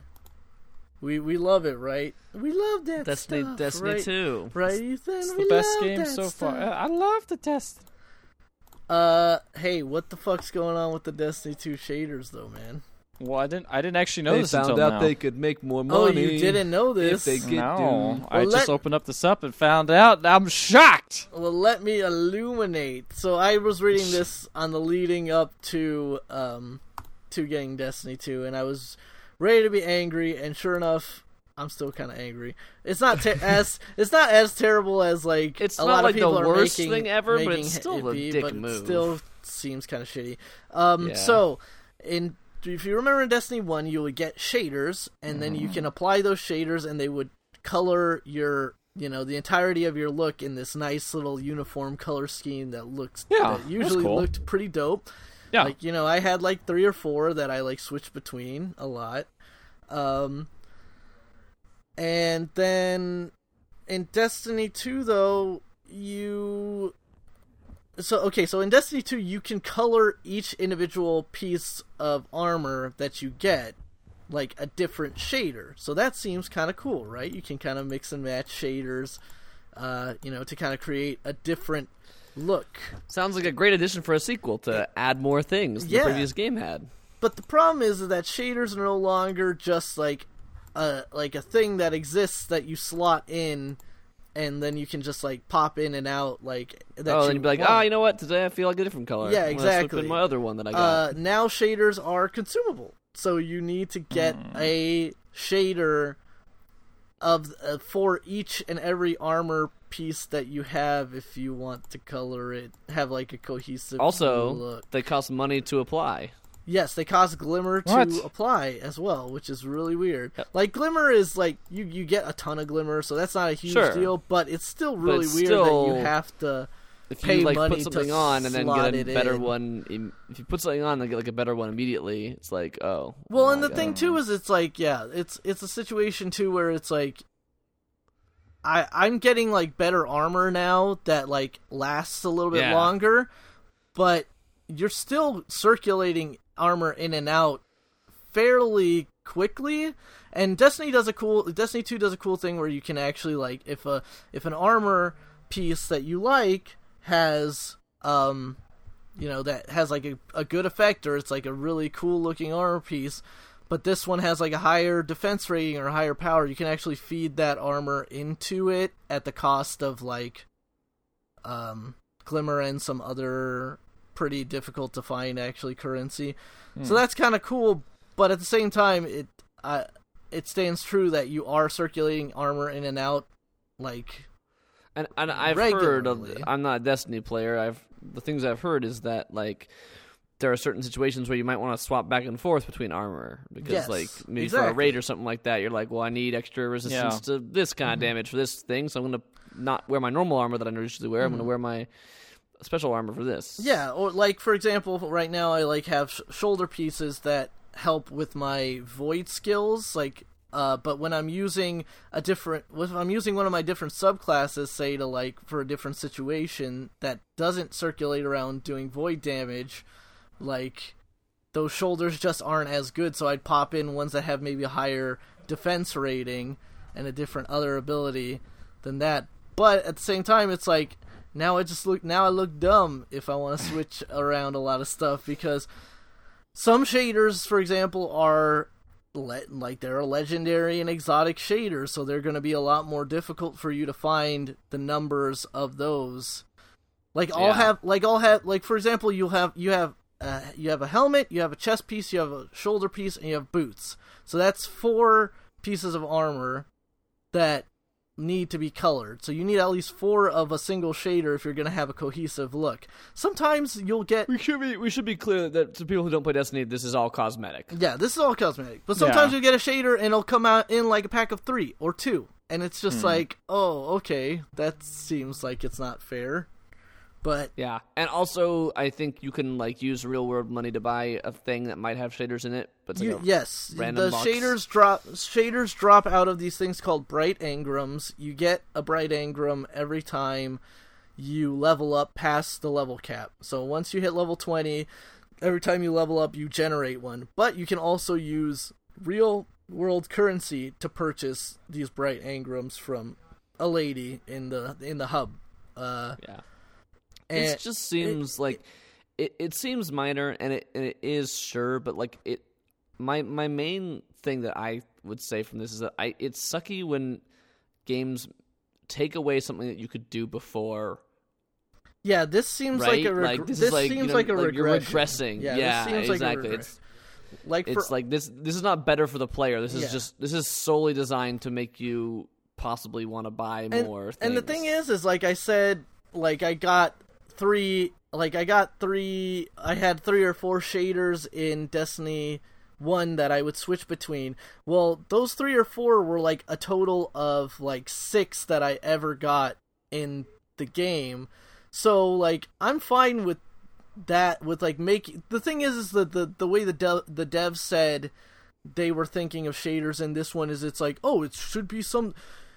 we we love it, right? We love that Destiny, stuff, Destiny right? Two. Right, Ethan? It's we the best love game that so far. I love the test. Uh, hey, what the fuck's going on with the Destiny 2 shaders, though, man? Well, I didn't. I didn't actually know they this found until out now. they could make more money. Oh, you didn't know this? they get no, to- I Well, just let- opened up this up and found out. I'm shocked. Well, let me illuminate. So I was reading this on the leading up to um to getting Destiny 2, and I was ready to be angry, and sure enough, I'm still kind of angry. It's not ter- as it's not as terrible as like It's a not lot like of people are worst making, thing ever, but it's still it be, dick but move. It still seems kind of shitty. Um, Yeah. so in if you remember in Destiny 1, you would get shaders, and then you can apply those shaders, and they would color your, you know, the entirety of your look in this nice little uniform color scheme that looks, Yeah, that usually cool. looked pretty dope. Yeah, Like, you know, I had like three or four that I like switched between a lot. Um, and then in Destiny 2, though, you. So, okay, so in Destiny 2, you can color each individual piece of armor that you get like a different shader. So that seems kind of cool, right? You can kind of mix and match shaders, uh, you know, to kind of create a different look. Sounds like a great addition for a sequel to add more things Yeah. the previous game had. But the problem is that shaders are no longer just like a like a thing that exists that you slot in, and then you can just like pop in and out like that. oh, you then you'd be like, want. ah, you know what? Today I feel like a different color. Yeah, I'm slip exactly. In my other one that I got. uh, now shaders are consumable, so you need to get Hmm. a shader of uh, for each and every armor piece that you have if you want to color it have like a cohesive also, look. they cost money to apply. Yes, they cost Glimmer to apply as well, which is really weird. Yep. Like Glimmer is like you you get a ton of Glimmer, so that's not a huge Sure. deal, but it's still really it's weird still- that you have to If Pay you like money put something on and then get a better in. one, if you put something on and get like a better one immediately, it's like, oh. Well, now and the gotta- thing too is it's like yeah, it's it's a situation too where it's like I I'm getting like better armor now that like lasts a little bit Yeah. longer, but you're still circulating armor in and out fairly quickly. And Destiny does a cool Destiny 2 does a cool thing where you can actually like if a if an armor piece that you like has um you know that has like a, a good effect or it's like a really cool looking armor piece but this one has like a higher defense rating or higher power you can actually feed that armor into it at the cost of like um glimmer and some other pretty difficult to find actually currency so that's kind of cool but at the same time it uh, it stands true that you are circulating armor in and out like And, and I've heard of. I'm not a Destiny player. I've the things I've heard is that like there are certain situations where you might want to swap back and forth between armor because Yes, like maybe for a raid or something like that, you're like, well, I need extra resistance to this kind of damage for this thing, so I'm gonna not wear my normal armor that I usually wear. I'm gonna wear my special armor for this. Yeah, or like for example, right now I like have sh- shoulder pieces that help with my void skills, like. Uh, but when I'm using a different, if I'm using one of my different subclasses, say to like for a different situation that doesn't circulate around doing void damage, like those shoulders just aren't as good. So I'd pop in ones that have maybe a higher defense rating and a different other ability than that. But at the same time, it's like now I just look now I look dumb if I want to switch around a lot of stuff because some shaders, for example, are le- like they're a legendary and exotic shaders, so they're going to be a lot more difficult for you to find the numbers of those. Like all Yeah. have like I'll have like for example, you'll have you have uh, you have a helmet, you have a chest piece, you have a shoulder piece, and you have boots. So that's four pieces of armor that need to be colored. So you need at least four of a single shader if you're going to have a cohesive look. Sometimes you'll get We should be we should be clear that to people who don't play Destiny, this is all cosmetic. yeah, this is all cosmetic. But sometimes Yeah. you get a shader and it'll come out in like a pack of 3 or 2. And it's just like, "Oh, okay, that seems like it's not fair." But Yeah, and also I think you can like use real world money to buy a thing that might have shaders in it, but it's You, like yes, random the box. shaders drop. Shaders drop out of these things called bright engrams. You get a bright engram every time you level up past the level cap. So once you hit level twenty, every time you level up, you generate one. But you can also use real world currency to purchase these bright engrams from a lady in the in the hub. Uh, yeah. And eh, it just seems like it, it seems minor and it and it is sure but like it my my main thing that i would say from this is that i it's sucky when games take away something that you could do before. Yeah, this seems right? like a reg- like this, this is like seems you know, like a like you're regressing. Yeah, yeah, seems like exactly. It's Like for it's like this this is not better for the player. This is Yeah. just this is solely designed to make you possibly want to buy and, more and the thing is is like i said like i got three like i got three i had three or four shaders in destiny one that i would switch between. Well those three or four were like a total of like six that i ever got in the game. So like i'm fine with that with like making the thing is is that the the way the dev, the dev said they were thinking of shaders in this one is it's like oh it should be some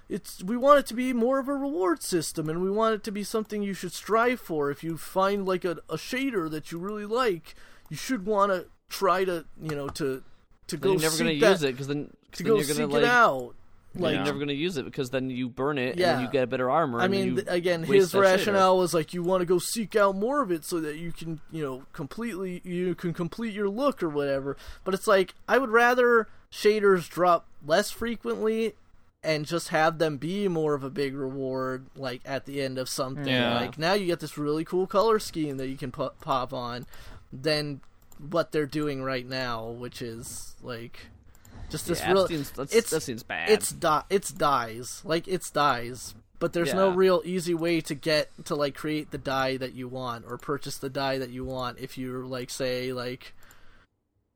it's we want it to be more of a reward system and we want it to be something you should strive for if you find like a, a shader that you really like you should want to try to you know to to go you're never gonna use it because then, 'cause to then go seek gonna it like out like Yeah. you're never gonna use it because then you burn it and Yeah. then you get a better armor I and mean, again, his that shader. rationale was like you want to go seek out more of it so that you can, you know, completely you can complete your look or whatever. But it's like I would rather shaders drop less frequently and just have them be more of a big reward like at the end of something. Yeah. Like now you get this really cool color scheme that you can pu- pop on than what they're doing right now, which is like just this yeah, real that seems, it's- that seems bad. it's di- it's dies like it's dies but there's no real easy way to get to like create the die that you want or purchase the die that you want if you like say like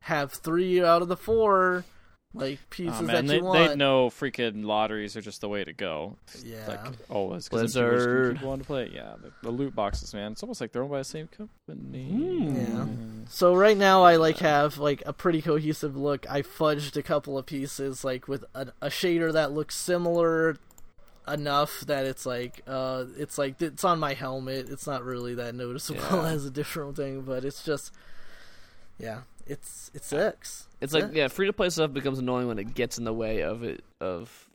have three out of the four like pieces Oh, that you they, want they know freaking lotteries are just the way to go. yeah Like always, because people Blizzard. want to play. Yeah, the, the loot boxes, man. It's almost like they're owned by the same company. Hmm. Yeah. so right now i like have like a pretty cohesive look i fudged a couple of pieces like with a, a shader that looks similar enough that it's like uh it's like it's on my helmet it's not really that noticeable Yeah. as a different thing but it's just yeah. It's it sucks. It's like yeah, free to play stuff becomes annoying when it gets in the way of it of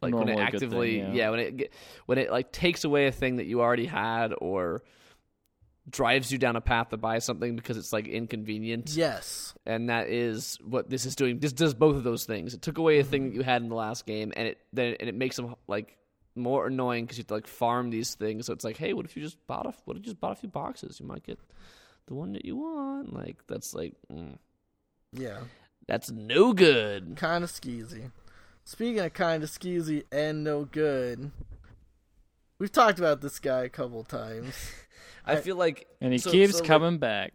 like when it Normally a good thing, actively yeah. when it get, when it like takes away a thing that you already had or drives you down a path to buy something because it's like inconvenient. Yes. And that is what this is doing. This does both of those things. It took away a thing that you had in the last game and it then and it makes them like more annoying because you have to like farm these things. So it's like hey what if you just bought a what if you just bought a few boxes? You might get the one that you want like that's like mm, yeah that's no good kind of skeezy speaking of kind of skeezy and no good we've talked about this guy a couple times i feel like And he so- keeps so, like, coming back.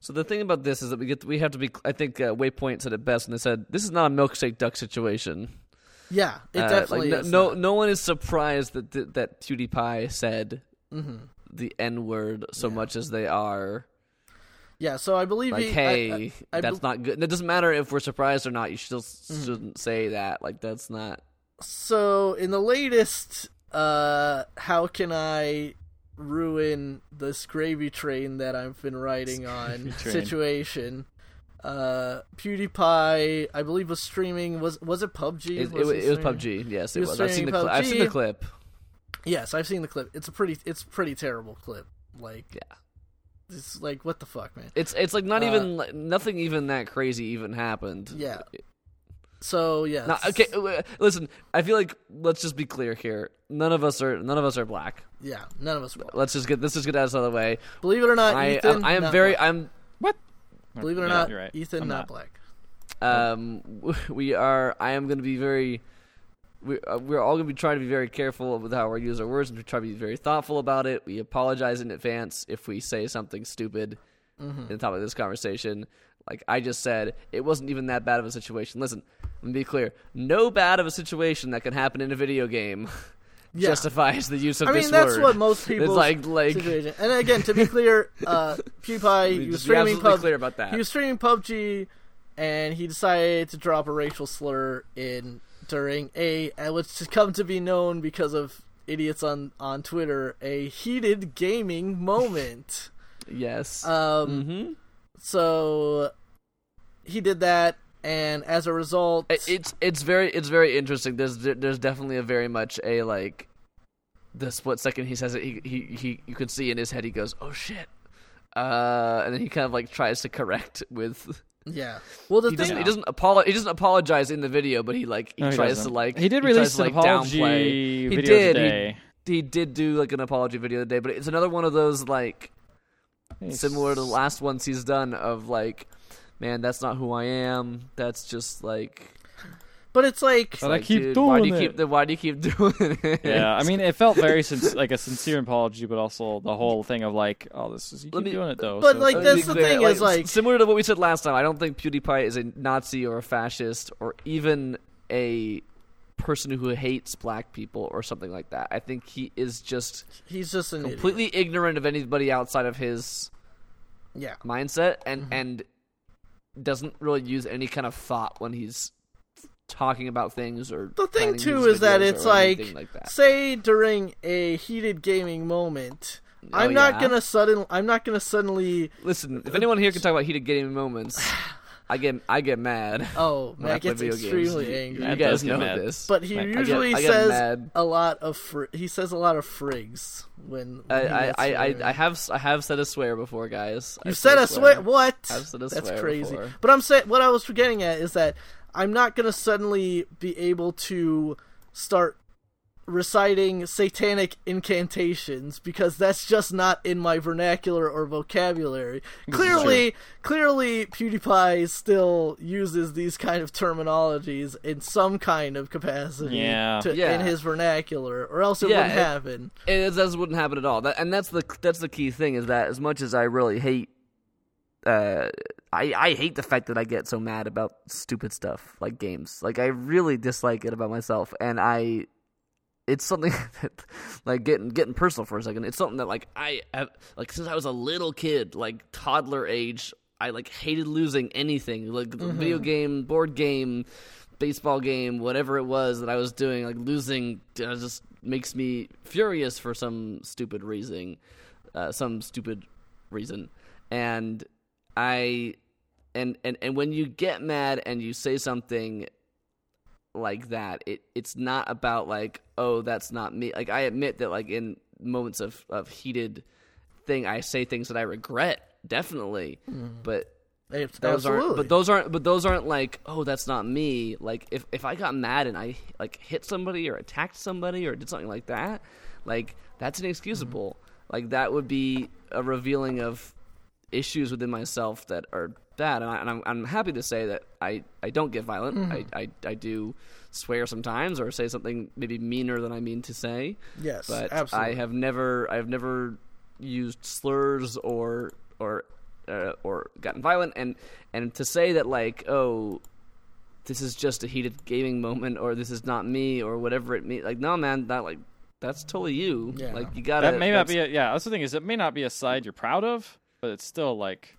so the thing about this is that we get we have to be i think uh, waypoint said it best and they said this is not a milkshake duck situation yeah it Uh, definitely like, is no, not. no no one is surprised that that, that PewDiePie said Mhm. the N word so Yeah. much as they are. Yeah, so I believe Like, he, hey, I, I, I that's bel- not good. It doesn't matter if we're surprised or not. You still Mm-hmm. shouldn't say that. Like, that's not. so in the latest uh how can I ruin this gravy train that I've been riding on situation uh PewDiePie I believe was streaming was was it PUBG It, it, Was he it was? PUBG. Yes, it was was. I've seen the I've seen the clip. Yes, I've seen the clip. It's a pretty it's pretty terrible clip. Like Yeah. It's like what the fuck, man. It's it's like not Uh, even like, nothing even that crazy even happened. Yeah. So yeah. Now, okay, uh, listen. I feel like let's just be clear here. None of us are none of us are black. Yeah, none of us will. Let's just get this is just get out of the way. Believe it or not, I Ethan. I, I am not very black. I'm what? Believe it or Yeah, not, you're right. Ethan I'm not, not. black. um we are I am going to be very we, uh, we're all going to be trying to be very careful with how we use our words and we try to be very thoughtful about it. We apologize in advance if we say something stupid in the top of this conversation. Like I just said, it wasn't even that bad of a situation. Listen, let me be clear: no bad of a situation that can happen in a video game Yeah. justifies the use of I this mean, that's word. what most people like like situation. And again, to be clear, uh, PewDiePie he was streaming absolutely pub- clear about that. He was streaming PUBG, and he decided to drop a racial slur in during a uh, what's to come to be known because of idiots on on Twitter a heated gaming moment. yes. Um, hmm so he did that, and as a result, It's it's very it's very interesting. There's there's definitely a very much a like the split second he says it he he, he you can see in his head he goes oh shit uh and then he kind of like tries to correct with yeah. Well, the he thing doesn't he doesn't apolo- he doesn't apologize in the video but he like he No, he tries to doesn't. like He did tries release to, an like, apology downplay. video he did today. He, he did do like an apology video today but it's another one of those like similar to the last ones he's done of like man that's not who I am that's just like but it's like But I keep dude, why do doing you keep it. the why do you keep doing it? Yeah, I mean, it felt very sin- like a sincere apology, but also the whole thing of like, oh, this is you Let keep me- doing it though. but, so- like, that's the clear, thing is, like- similar to what we said last time. I don't think PewDiePie is a Nazi or a fascist or even a person who hates black people or something like that. I think he is just he's just an completely ignorant of anybody outside of his. Yeah. mindset and Mm-hmm. and doesn't really use any kind of thought when he's talking about things or The thing too is that it's like, like that. say during a heated gaming moment, Oh, I'm not yeah? gonna sudden I'm not gonna suddenly Listen, if anyone here can talk about heated gaming moments, I get I get mad. oh I Matt gets video games. extremely You- angry. You guys know mad. this. But he I get- usually I get says mad. a lot of fr- he says a lot of frigs when, I, when he I, I, I. I have I have said a swear before, guys. You I've said a swear. What? I've said a That's swear crazy. before. But I'm saying what I was forgetting at is that I'm not gonna suddenly be able to start reciting satanic incantations because that's just not in my vernacular or vocabulary. Clearly, clearly PewDiePie still uses these kind of terminologies in some kind of capacity Yeah. to, Yeah. in his vernacular, or else it Yeah, wouldn't it- happen. It, that wouldn't happen at all. That, and that's the that's the key thing is that as much as I really hate, uh, I I hate the fact that I get so mad about stupid stuff like games. Like I really dislike it about myself, and I. It's something that, like getting getting personal for a second. It's something that like I have like since I was a little kid, like toddler age. I like hated losing anything, like the video game, board game, baseball game, whatever it was that I was doing. Like losing uh, just makes me furious for some stupid reason, uh, some stupid reason, and I, and and and when you get mad and you say something like that it it's not about like oh that's not me. Like i admit that like in moments of of heated thing i say things that i regret definitely. Mm. But It's- those absolutely. aren't but those aren't but those aren't like oh that's not me. Like if if i got mad and i like hit somebody or attacked somebody or did something like that like that's inexcusable. Mm. Like that would be a revealing of issues within myself that are bad and, I, and I'm, I'm happy to say that I, I don't get violent I, I, I do swear sometimes or say something maybe meaner than I mean to say yes, but absolutely. I have never I've never used slurs or or uh, or gotten violent and and to say that like oh this is just a heated gaming moment or this is not me or whatever it means like no man that like that's totally you Yeah. like you gotta that may not be. A, yeah, that's the thing is, it may not be a side you're proud of, but it's still like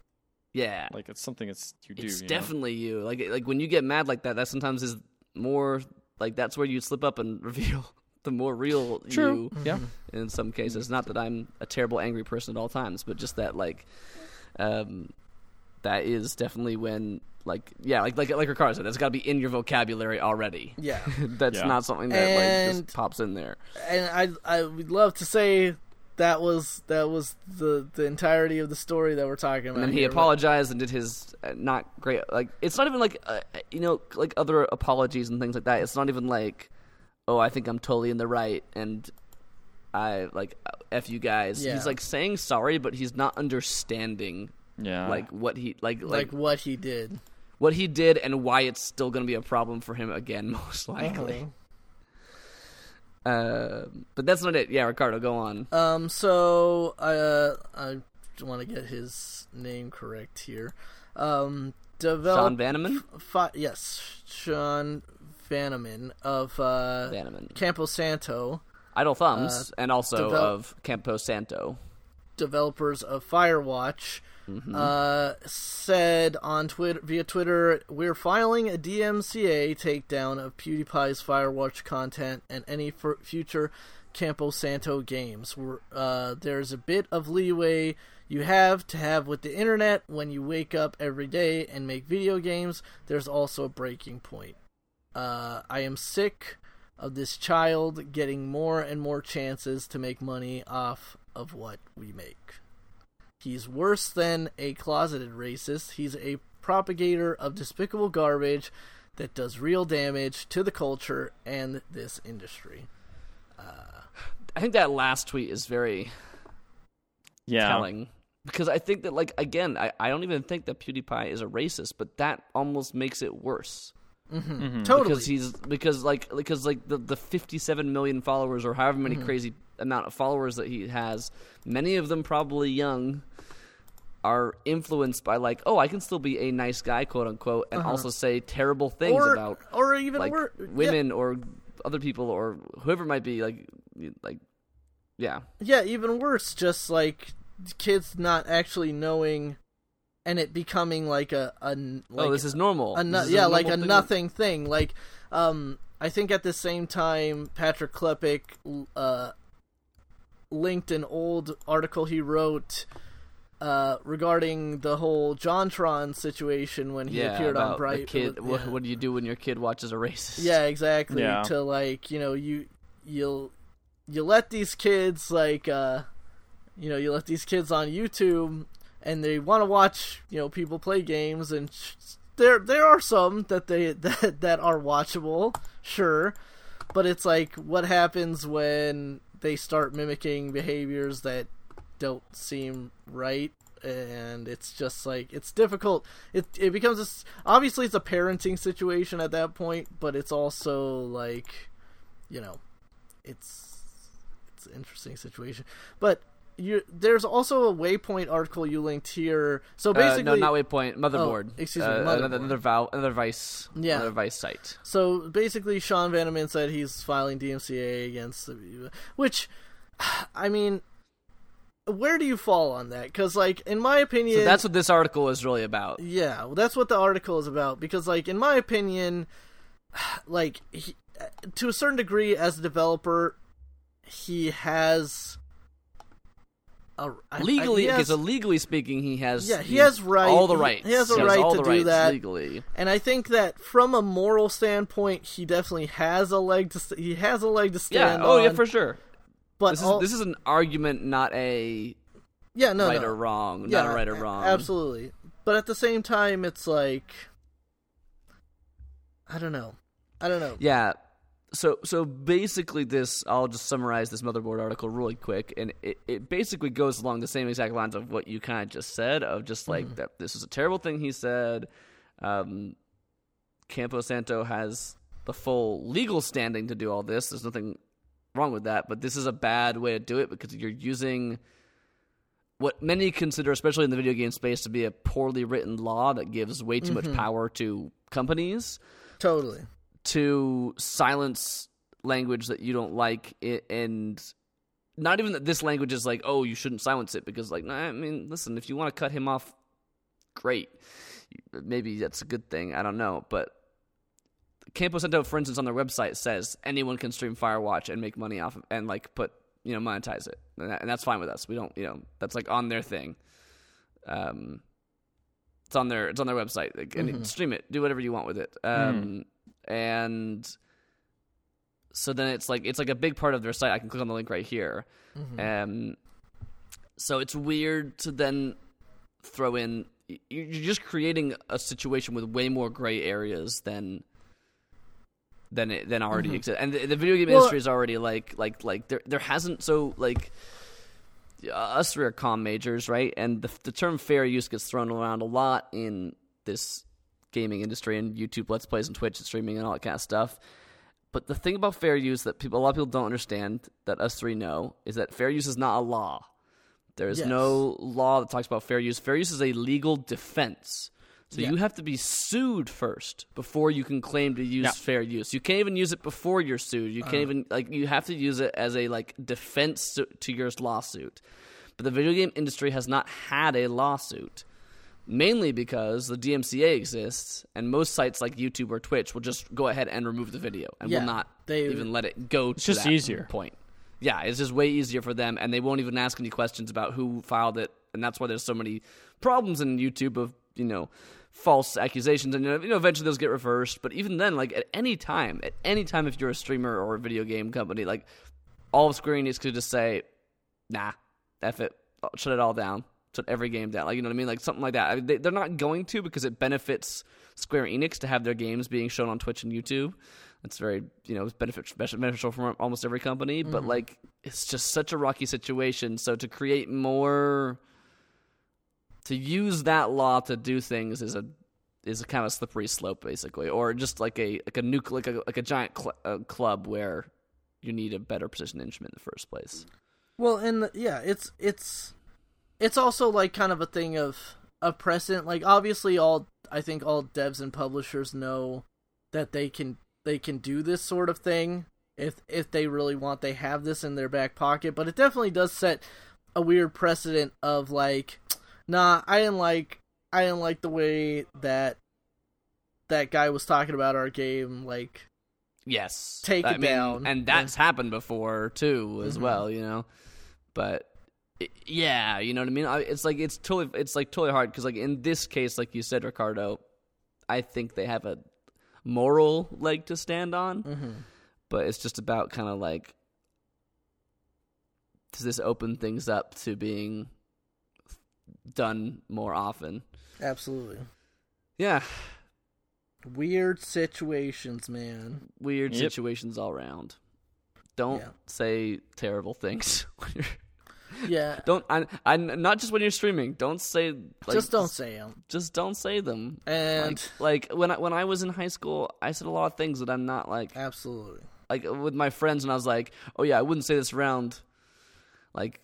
yeah like it's something it's you do. it's you know? definitely you like like when you get mad like that that sometimes is more like that's where you slip up and reveal the more real True. you Yeah. in some cases. Not that I'm a terrible angry person at all times, but just that like um that is definitely when like yeah, like like like Ricardo said, it's got to be in your vocabulary already. yeah. That's Yeah. not something that like just pops in there. and I I would love to say that was that was the the entirety of the story that we're talking about. And then he here, but- apologized and did his uh, not great like it's not even like uh, you know like other apologies and things like that. It's not even like oh I think I'm totally in the right and I like uh, f you guys. Yeah. He's like saying sorry, but he's not understanding Yeah. like what he like like, like what he did. what he did and why it's still going to be a problem for him again most likely. Uh-huh. Uh, but that's not it. Yeah, Ricardo, go on. Um, so uh, I want to get his name correct here. Um, develop Sean Vanaman. fi- yes, Sean Vanaman of uh, Vanaman. Campo Santo, Idle Thumbs, and also of Campo Santo. developers of Firewatch, Mm-hmm. uh, said on Twitter via Twitter, "We're filing a DMCA takedown of PewDiePie's Firewatch content and any f- future Campo Santo games. Uh, there's a bit of leeway you have to have with the internet when you wake up every day and make video games. There's also a breaking point. Uh, I am sick." Of this child getting more and more chances to make money off of what we make. He's worse than a closeted racist. He's a propagator of despicable garbage that does real damage to the culture and this industry. I think that last tweet is very Yeah. telling because I think that, like, again, I, I don't even think that PewDiePie is a racist, but that almost makes it worse. Mhm. Totally. because he's because like because like the the 57 million followers or however Mm-hmm. many crazy amount of followers that he has many of them probably young are influenced by like oh i can still be a nice guy quote unquote and also say terrible things Uh-huh. or, about or even like wor- women or other people or whoever it might be like like yeah Yeah, yeah, even worse. Just like kids not actually knowing, and it becoming like a a like oh this is normal a This is yeah, like a thing. nothing thing. Like, um, I think at the same time, Patrick Klepek uh, linked an old article he wrote uh, regarding the whole JonTron situation when he yeah appeared about on Bright. the kid with- what, yeah. what do you do when your kid watches a racist Yeah, exactly. Yeah. To like, you know, you you'll you let these kids like uh you know, you let these kids on YouTube and they want to watch, you know, people play games and sh- there there are some that they that that are watchable, sure. But it's like what happens when they start mimicking behaviors that don't seem right and it's just like it's difficult it it becomes a obviously it's a parenting situation at that point but it's also like you know it's it's an interesting situation but you there's also a waypoint article you linked here so Uh, basically no, not Waypoint. Motherboard. Oh, excuse me, Uh, Motherboard. Another, another, Val, another Vice. Yeah. Another Vice site. So basically, Sean Vanaman said he's filing DMCA against the, which, I mean, where do you fall on that? Because, like, in my opinion, So that's what this article is really about. yeah, well, that's what the article is about. Because, like, in my opinion, like, he, uh, to a certain degree, as a developer, he has. a, Legally, has- so legally speaking, he has Yeah, he he- has right- all the he- rights. he has a He right all to the do that. legally. And I think that from a moral standpoint, he definitely has a leg to he has a leg to stand. Oh, yeah. Oh, on. yeah, for sure. But This is all- this is an argument, not a yeah, no, right no. or wrong. yeah, not a right or wrong. Absolutely. But at the same time, it's like I don't know. I don't know. Yeah. So so basically, this I'll just summarize this motherboard article really quick, and it, it basically goes along the same exact lines of what you kind of just said, of just like Mm-hmm. that this is a terrible thing he said. Um, Campo Santo has the full legal standing to do all this. There's nothing wrong with that, but this is a bad way to do it because you're using what many consider, especially in the video game space, to be a poorly written law that gives way too Mm-hmm. much power to companies Totally. to silence language that you don't like and not even that this language is like oh you shouldn't silence it because like nah, i mean listen if you want to cut him off great maybe that's a good thing i don't know but campo santo for instance on their website says anyone can stream firewatch and make money off of, and like put you know monetize it. And, that, and that's fine with us. We don't you know that's like on their thing. Um it's on their it's on their website. Like, and stream it. Do whatever you want with it. Um and so then it's like it's like a big part of their site. I can click on the link right here. Um so it's weird to then throw in you're just creating a situation with way more gray areas than than it than already exists and the, the video game Well- industry is already like like like there there hasn't so like uh, us three are com majors, right? And the, the term fair use gets thrown around a lot in this gaming industry and YouTube Let's Plays and Twitch and streaming and all that kind of stuff. But the thing about fair use that people a lot of people don't understand that us three know is that fair use is not a law. There is Yes. no law that talks about fair use. Fair use is a legal defense. So Yeah. you have to be sued first before you can claim to use Yeah. fair use. You can't even use it before you're sued. You can't uh-huh. even like you have to use it as a like defense to- to your lawsuit. But the video game industry has not had a lawsuit mainly because the DMCA exists, and most sites like YouTube or Twitch will just go ahead and remove the video and Yeah, will not they- even let it go. to just that easier. point. Yeah, it's just way easier for them, and they won't even ask any questions about who filed it, and that's why there's so many problems in YouTube of you know false accusations, and you know eventually those get reversed. But even then, like at any time, at any time, if you're a streamer or a video game company, like all of Square Enix could just say, "Nah, f it, shut it all down, shut every game down." Like you know what I mean, like something like that. I mean, they, they're not going to because it benefits Square Enix to have their games being shown on Twitch and YouTube. It's very you know it's benefit, beneficial for almost every company, but mm-hmm. like it's just such a rocky situation. So to create more, to use that law to do things is a is a kind of slippery slope basically, or just like a like a nuke like a like a giant cl- uh, club where you need a better precision instrument in the first place. Well, and yeah, it's it's it's also like kind of a thing of a precedent. Like obviously, all I think all devs and publishers know that they can they can do this sort of thing if if they really want. They have this in their back pocket, but it definitely does set a weird precedent of like, nah, I didn't like I didn't like the way that that guy was talking about our game. Like, Yes, Take I it mean, down. and that's happened before too, as Mhm. well. You know, but it, yeah, you know what I mean. I, it's like it's totally it's like totally hard because like in this case, like you said, Ricardo, I think they have a moral leg to stand on, mhm. but it's just about kind of like does this open things up to being done more often? absolutely Yeah, weird situations, man. weird Yep. situations all around. Don't Yeah. say terrible things. Yeah, Don't I, I not just when you're streaming. Don't say like, just don't say them. just don't say them. And Like, like when I, when I was in high school, I said a lot of things that I'm not like absolutely, like with my friends, and I was like, oh yeah, I wouldn't say this around like a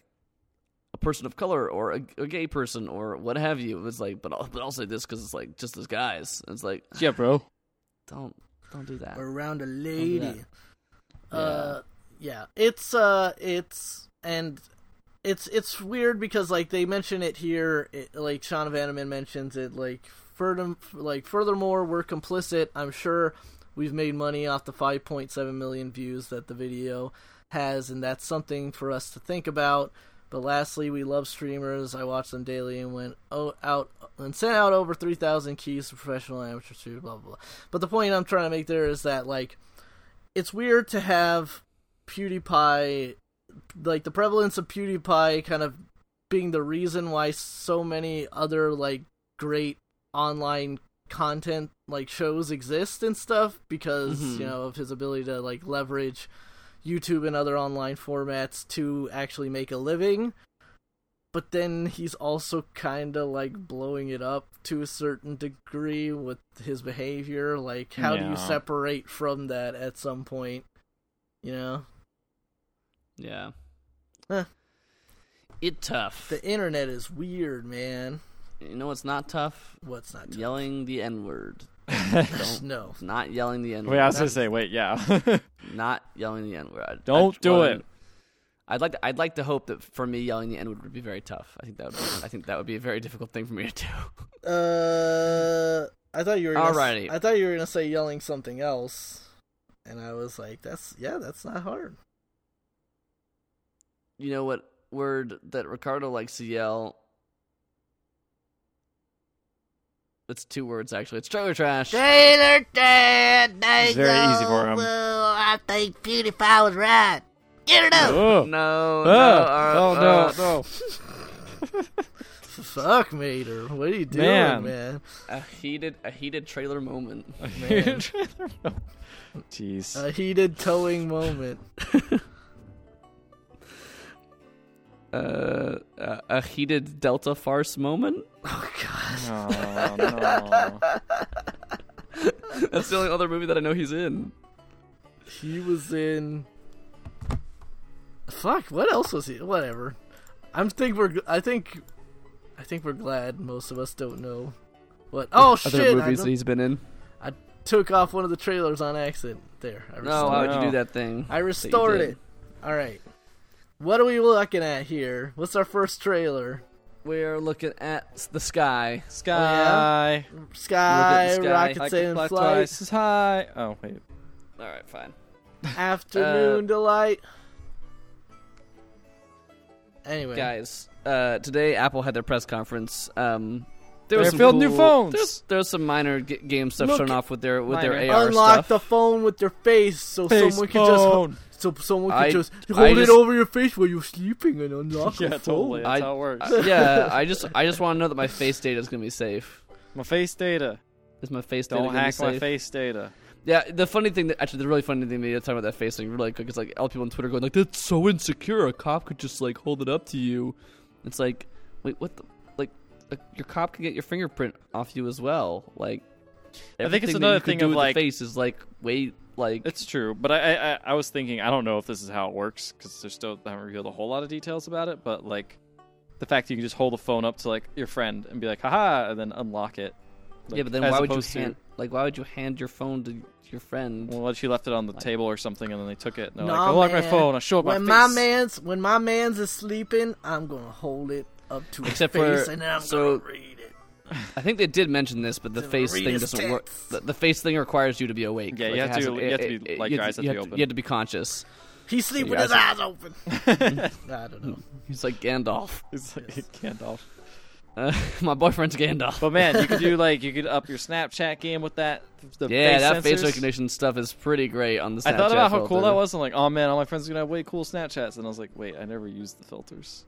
person of color or a, a gay person or what have you. It's like, but I'll, but I'll say this because it's like just as guys. It's like Yeah, bro. don't don't do that. around a that. lady. Uh, yeah, it's uh, it's and it's it's weird because like they mention it here, it, like Sean Vanaman mentions it, like further like furthermore, we're complicit. I'm sure we've made money off the 5.7 million views that the video has, and that's something for us to think about. But lastly, we love streamers. I watch them daily and went oh, out and sent out over 3,000 keys to professional and amateur streamers. Blah blah blah. But the point I'm trying to make there is that like it's weird to have PewDiePie, like the prevalence of PewDiePie, kind of being the reason why so many other like great online content like shows exist and stuff because Mhm. you know of his ability to like leverage YouTube and other online formats to actually make a living. But then he's also kind of like blowing it up to a certain degree with his behavior. Like, how do you separate from that at some point? You know, Yeah. Huh. It tough. the internet is weird, man. you know what's not tough? What's not? tough? Yelling the N word. Don't no. not yelling the N word. Wait, I was gonna say, wait, yeah. not yelling the N word. Don't do it. I'd like to, I'd like to hope that for me yelling the N word would be very tough. I think that would be, I think that would be a very difficult thing for me to do. Uh, I thought you were. Gonna, Alrighty. I thought you were gonna say yelling something else, and I was like, "That's yeah, that's not hard." You know what word that Ricardo likes to yell? It's two words actually. It's trailer trash. Trailer Dad, It's very easy for him. Well, I think PewDiePie was right. Get it up. oh, No, oh, no, uh, oh uh, no, no. Fuck, Mater. What are you doing, Man. man? A heated, a heated trailer moment. Man. Jeez. A heated towing moment. Uh, a, a heated Delta farce moment. Oh god. oh no. That's the only other movie that I know he's in. He was in. Fuck. What else was he? Whatever. I'm think we're. g- I think. I think we're glad most of us don't know. What? Oh Other shit! I movies that he's been in. I took off one of the trailers on accident. There. I No, restored, why would you do that thing? I restored it. All right. What are we looking at here? What's our first trailer? We're looking at the sky. Sky. Sky, sky. rockets I in can fly flight, twice as high. Oh wait. All right, fine. afternoon Uh, delight. Anyway, Guys, uh, today Apple had their press conference. Um, there They was some revealed new phones. There's, there was some minor g- game stuff Look shown off with their with their Minor. AR unlock stuff. the phone with your face so Face someone can just phone. So someone could I- just I hold it just- over your face while you're sleeping and unlock it. Yeah, the phone. totally. That's I- how it works. Yeah, I just I just want to know that my face data is gonna be safe. my face data. Is my face data Don't gonna hack be my face data. Yeah, the funny thing that actually the really funny thing that you're talking about that face thing really quick is like all people on Twitter going like that's so insecure. A cop could just like hold it up to you. It's like wait, what the like, like your cop can get your fingerprint off you as well. Like I think it's another thing do of, like- face is like wait like It's true, but I, I I- I was thinking I don't know if this is how it works because there's still they haven't revealed a whole lot of details about it. But like the fact that you can just hold the phone up to like your friend and be like haha and then unlock it. yeah, but then why would you opposed to- hand like why would you hand your phone to your friend? Well, she left it on the table or something, and then they took it. And they're Nah, like, "Unlock my phone. I'll show up When my my man's when my man's is sleeping, I'm gonna hold it up to Except his face for- and then I'm so- gonna read it. I think they did mention this, but the Then face thing doesn't work. The, the face thing requires you to be awake. Yeah, you have it has to- you have to be- like, you your have eyes have to be open. You have to be conscious. He's sleeping your with his eyes eyes open. I don't know. He's like Gandalf. It's like Gandalf. Uh, my boyfriend's Gandalf. But man, you could do like you could up your Snapchat game with that. The yeah, face that face recognition stuff is pretty great on the Snapchat I thought about how cool that was. I'm like, oh man, all my friends are gonna have way cool Snapchats, and I was like, wait, I never used the filters.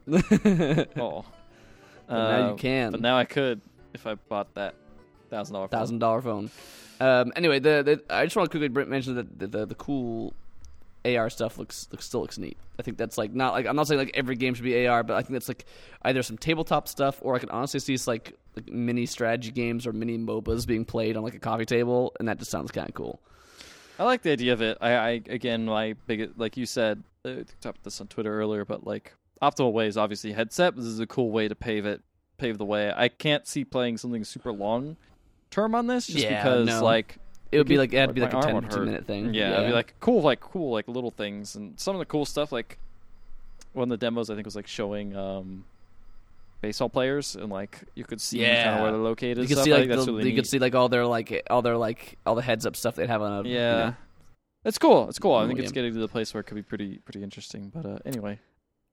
Oh, But now you Uh, can. But now I could if I bought that thousand dollar thousand dollar phone. Um, anyway, the, the I just want to quickly mention that the, the the cool AR stuff looks looks still looks neat. I think that's like not like I'm not saying like every game should be AR, but I think that's like either some tabletop stuff or I can honestly see like, like mini strategy games or mini MOBAs being played on like a coffee table, and that just sounds kind of cool. I like the idea of it. I, I again, my big like you said, uh, I talked about this on Twitter earlier, but like optimal way is obviously headset. This is a cool way to pave it, pave the way. I can't see playing something super long term on this, just Yeah, because no. like It would be like it had to be like, like a 10, would 15 hurt. minute thing. Yeah, it'd be like cool, like cool, like little things, and some of the cool stuff. Like one of the demos, I think was like showing um, baseball players, and like you could see kind Yeah. of where they're located. you could stuff. see like the, really you could see like all their like all their like all the heads up stuff they'd have on a you Yeah, know. it's cool. It's cool. I think it's getting to the place where it could be pretty pretty interesting. But uh, anyway,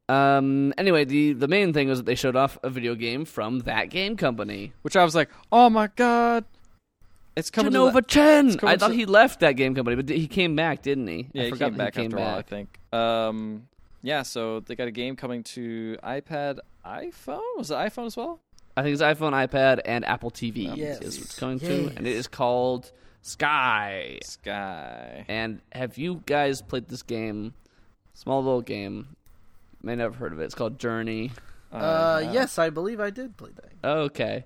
Um. Anyway, the the main thing was that they showed off a video game from that game company, which I was like, oh my god, it's coming. to Jenova the- Chen. it's coming I thought to- he left that game company, but he came back, didn't he? Yeah, I he came back he came after a while, I think. Um, yeah, so they got a game coming to iPad, iPhone. Was it iPhone as well? I think it's iPhone, iPad, and Apple TV Yes. is what's coming to, and it is called Sky. Sky. And have you guys played this game? Small little game. May never heard of it. It's called Journey. Uh, yeah. yes, I believe I did play that. Okay.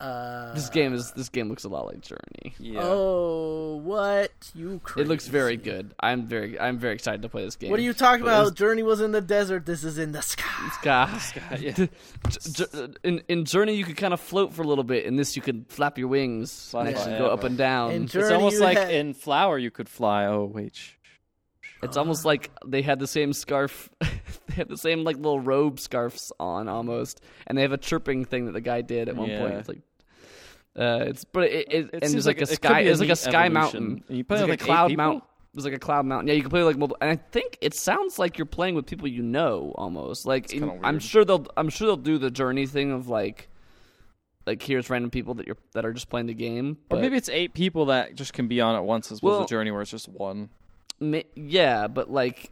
Uh, This game is this game looks a lot like Journey. Yeah. Oh, what you? Crazy. It looks very good. I'm very I'm very excited to play this game. What are you talking But about? it's- Journey was in the desert. This is in the sky. Sky. sky. yeah. J- j- in in Journey, you could kind of float for a little bit. In this, you could flap your wings and Fly actually go up and down. In It's almost like had- in Flower you could fly. Oh wait. It's almost like they had the same scarf. they had the same like little robe scarves on almost, and they have a chirping thing that the guy did at one point. It's like. Uh, it's but it, it, It and there's like, like a sky. There's like a sky evolution. mountain. You play with, like a cloud mountain. There's like a cloud mountain. Yeah, you can play like multiple. And I think it sounds like you're playing with people you know almost. Like in- I'm sure they'll. I'm sure they'll do the journey thing of like, like here's random people that you're that are just playing the game. Or maybe it's eight people that just can be on at once as opposed Well- to Journey where it's just one. Yeah, but like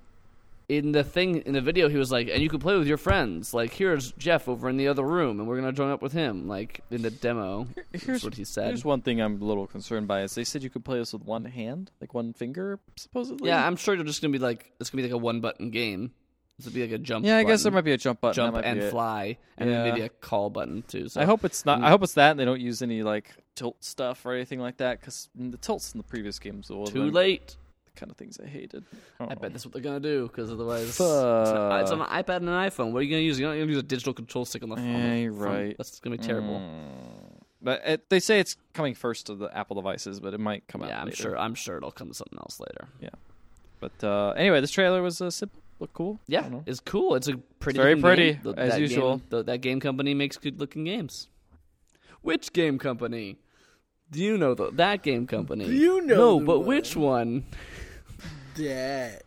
in the thing in the video, he was like, and you can play with your friends. Like here's Jeff over in the other room, and we're gonna join up with him. Like in the demo, Here's what he said. Here's one thing I'm a little concerned by is they said you could play this with one hand, like one finger, supposedly. Yeah, I'm sure you're just gonna be like it's gonna be like a one button game. This would be like a jump. Yeah, I guess there might be a jump button. jump and fly, and then maybe a call button too. So I hope it's not. Mm. I hope it's that. and They don't use any like tilt stuff or anything like that because the tilts in the previous games were too late. The kind of things I hated. I Oh. bet that's what they're gonna do because otherwise, it's, a- it's on an iPad and an iPhone. What are you gonna use? You're not gonna use a digital control stick on the phone. Yeah, you're phone. right. That's gonna be terrible. Mm. But it, they say it's coming first to the Apple devices, but it might come out. Yeah, I'm later. sure. I'm sure it'll come to something else later. Yeah. But uh, anyway, this trailer was uh, sim- looked cool. Yeah, it's cool. It's a pretty, very pretty, game. Th- as that usual. Game, th- that game company makes good looking games. Which game company? Do you know th- that game company? Do you know No, the but one? which one? That.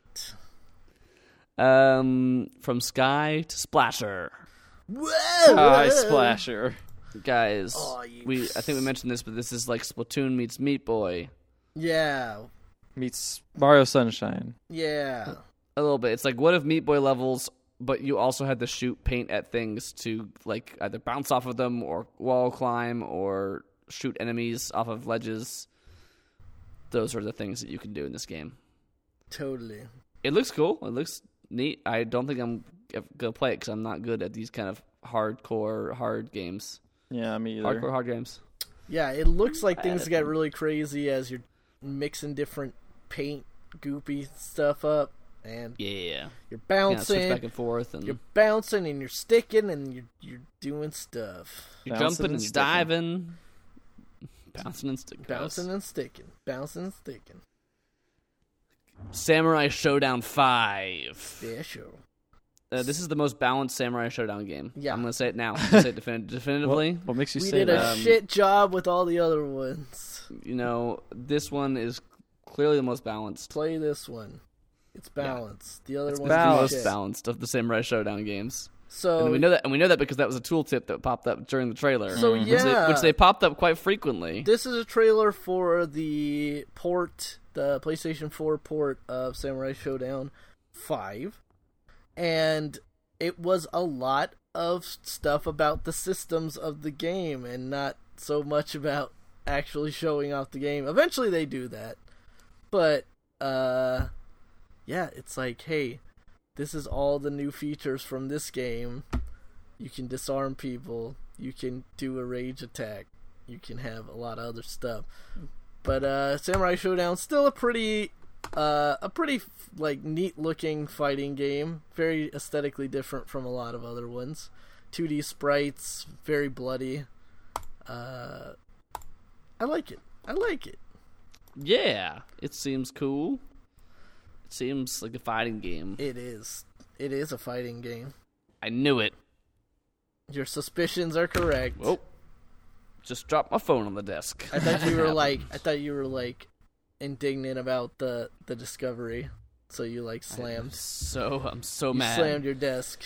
Um, from Sky to Splasher, Whoa! Eye splasher. guys. Oh, you we I think we mentioned this, but this is like Splatoon meets Meat Boy. Yeah, meets Mario Sunshine. yeah. A little bit. It's like what if Meat Boy levels, but you also had to shoot paint at things to like either bounce off of them or wall climb or shoot enemies off of ledges. Those are the things that you can do in this game. Totally. It looks cool. It looks neat. I don't think I'm gonna play it because I'm not good at these kind of hardcore hard games. Yeah, me either. Hardcore hard games. Yeah, it looks like things get them. really crazy as you're mixing different paint, goopy stuff up, and Yeah. you're Yeah. Bouncing. back and forth and you're bouncing and you're sticking and you're you're doing stuff. you're Bouncing jumping and and diving, bouncing and sticking. Bouncing and sticking. Bouncing and sticking. Samurai Shodown Five. Yeah, sure. Uh, this is the most balanced Samurai Shodown game. Yeah. I'm gonna say it now. I'm gonna say it defin- definitively. What, what makes you We say did a? Um, shit job with all the other ones. You know, this one is clearly the most balanced. Play this one. It's balanced. The other It's one's the most balanced of the Samurai Shodown games. So and we know that, and we know that because that was a tooltip that popped up during the trailer. So Mhm. which they, yeah. which they popped up quite frequently. This is a trailer for the port, the PlayStation 4 port of Samurai Shodown 5. And it was a lot of stuff about the systems of the game and not so much about actually showing off the game. Eventually they do that. But uh yeah, it's like, hey, this is all the new features from this game. You can disarm people, you can do a rage attack, you can have a lot of other stuff. But uh Samurai Shodown still a pretty uh a pretty like neat looking fighting game, very aesthetically different from a lot of other ones. 2D sprites, very bloody. Uh I like it. I like it. yeah, it seems cool. Seems like a fighting game. It is. It is a fighting game. I knew it. Your suspicions are correct. Whoa! Just dropped my phone on the desk. I thought you were like I thought you were like indignant about the the discovery. So you like I'm slammed so I'm so you mad. slammed your desk.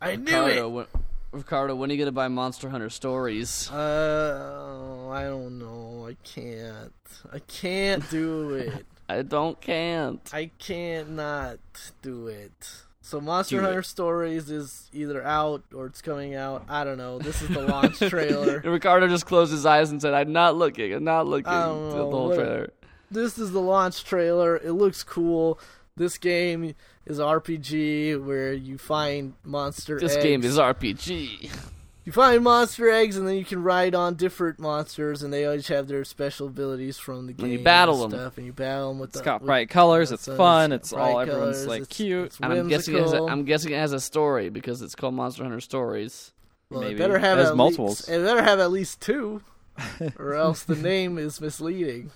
I knew Ricardo, it. when, Ricardo, when are you gonna buy Monster Hunter Stories? Uh, I don't know. I can't. I can't do it. I don't can't. I can't not do it. So Monster Do it. Hunter Stories is either out or it's coming out. I don't know. This is the launch trailer. Ricardo just closed his eyes and said, "I'm not looking. I'm not looking." I don't know, the whole trailer. This is the launch trailer. It looks cool. This game is RPG where you find monster This eggs. game is RPG. You find monster eggs and then you can ride on different monsters and they always have their special abilities from the game. And you battle and 'em. stuff, and you battle them with It's the, got with- bright colors. It's fun. It's all everyone's like it's- cute. it's And I'm guessing it has a. I'm guessing it has a story because it's called Monster Hunter Stories. Well, Maybe. it better have It has at multiples. Least, it better have at least two, or else the name is misleading.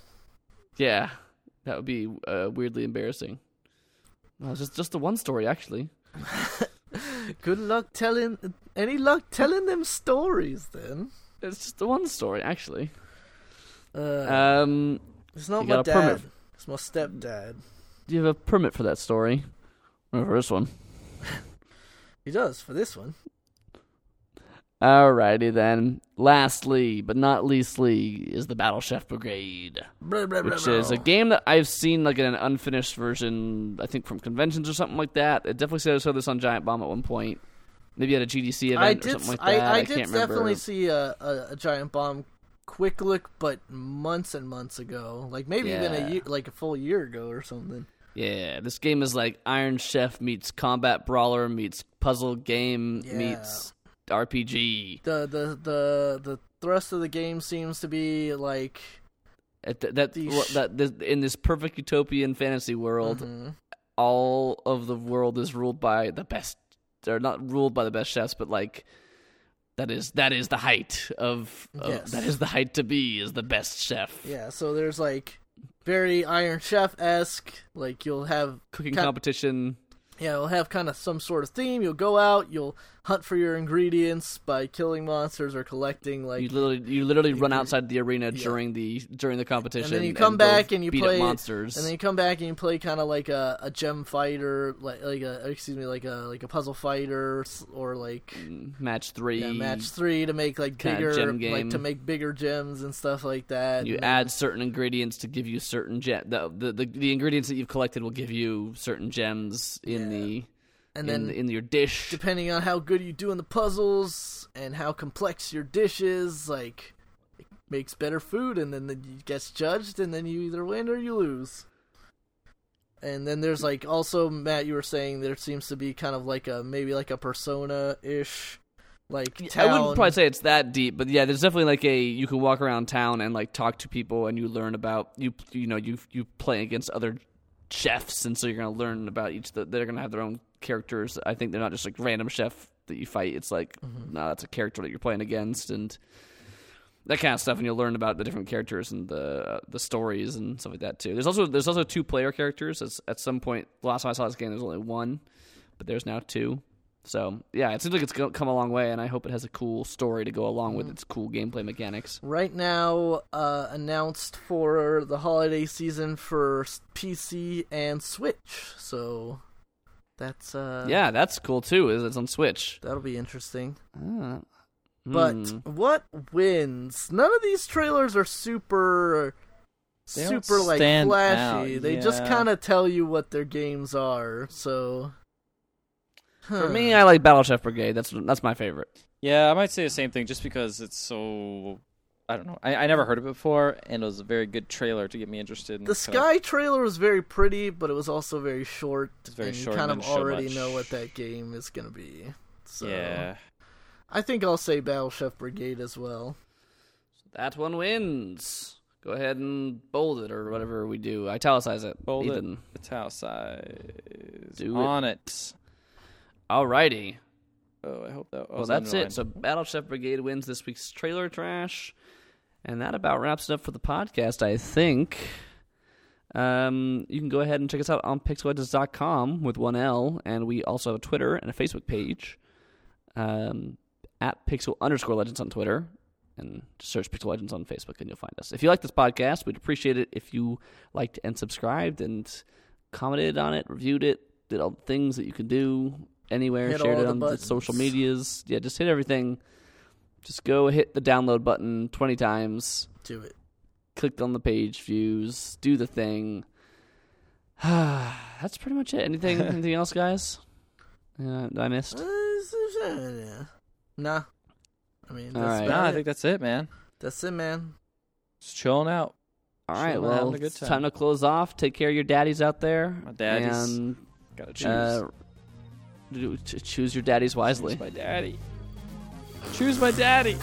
Yeah, that would be uh, weirdly embarrassing. No, just just the one story actually. Good luck telling any luck telling them stories. Then It's just the one story actually. uh, Um, it's not my dad. permit. It's my stepdad. do you have a permit for that story? Or for this one? He does for this one. Alrighty then. Lastly, but not leastly, is the Battle Chef Brigade. Blah, blah, blah, which is a game that I've seen like in an unfinished version. I think from conventions or something like that. It definitely said I saw this on Giant Bomb at one point. Maybe at a GDC event I or something like that. I, I, did can't remember. definitely see a, a, a giant bomb quick look, but months and months ago, like maybe even a year, like a full year ago or something. Yeah, this game is like Iron Chef meets combat brawler meets puzzle game Yeah. meets RPG. The the the the thrust of the game seems to be like At th- that These- that this, in this perfect utopian fantasy world, mhm. all of the world is ruled by the best. They're not ruled by the best chefs, but like that is that is the height of, of Yes. that is the height to be is the best chef. yeah. So there's like very Iron Chef esque. Like you'll have Cooking Kind- competition. yeah, you'll have kind of some sort of theme. You'll go out, you'll hunt for your ingredients by killing monsters or collecting like you literally you literally run outside the arena yeah. during the during the competition, and then you come go back and you play- monsters. And then you come back and you play kind of like a, a gem fighter, like like a excuse me, like a like a puzzle fighter, or like mm, match three. yeah, match three to make like bigger, like to make bigger gems and stuff like that. You and add certain ingredients to give you certain gem. The, the the the ingredients that you've collected will give you certain gems in Yeah. the and in, then in your dish. depending on how good you do in the puzzles and how complex your dish is, like it makes better food, and then it gets judged, and then you either win or you lose. And then there's like also Matt, you were saying there seems to be kind of like a maybe like a persona ish, like town. I wouldn't probably say it's that deep, but yeah, there's definitely like a you can walk around town and like talk to people and you learn about you you know you you play against other chefs and so you're gonna learn about each. The, they're gonna have their own characters. I think they're not just like random chef that you fight. It's like mm-hmm. no, that's a character that you're playing against and that kind of stuff, and you'll learn about the different characters and the uh, the stories and stuff like that too. There's also there's also two player characters. It's, at some point, the last time I saw this game, there's only one, but there's now two. So yeah, it seems like it's come a long way, and I hope it has a cool story to go along with mm-hmm. its cool gameplay mechanics. right now uh, announced for the holiday season for PC and Switch. So that's uh yeah, that's cool too. Is it's on Switch? that'll be interesting. Ah. But Hmm. what wins? None of these trailers are super They super like flashy. out, They just kind of tell you what their games are. So for me, I like Battle Chef Brigade. That's that's my favorite. Yeah, I might say the same thing just because it's so. I don't know. I, I never heard of it before, and it was a very good trailer to get me interested. In the kind of- Sky trailer was very pretty, but it was also very short. It's very and short You kind and of already much. know what that game is going to be. So Yeah, I think I'll say Battle Chef Brigade as well. That one wins. Go ahead and bold it or whatever we do. Italicize it. Bold it. Ethan. it's house size Do it. on it. Alrighty. Oh, I hope that. Oh, well, that's it. So Battle Chef Brigade wins this week's trailer trash, and that about wraps it up for the podcast. I think. Um, you can go ahead and check us out on pixellegends.com with one L, and we also have a Twitter and a Facebook page. Um, at pixel underscore legends on Twitter, and just search Pixel Legends on Facebook, and you'll find us. If you like this podcast, we'd appreciate it if you liked and subscribed and commented on it, reviewed it, did all the things that you can do anywhere, Hit shared it on the social medias. Yeah, just hit everything. Just go hit the download button 20 times, Do it. click on the page views, do the thing. That's pretty much it. Anything anything else, guys? Uh, I missed? yeah. Nah. I mean, All that's right. Nah, about I it. think that's it, man. That's it, man. Just chilling out. All right, Chilling, well, having a good it's time. time to close off. Take care of your daddies out there. My daddies. And Gotta choose. uh, choose your daddies wisely. Choose my daddy. Choose my daddy.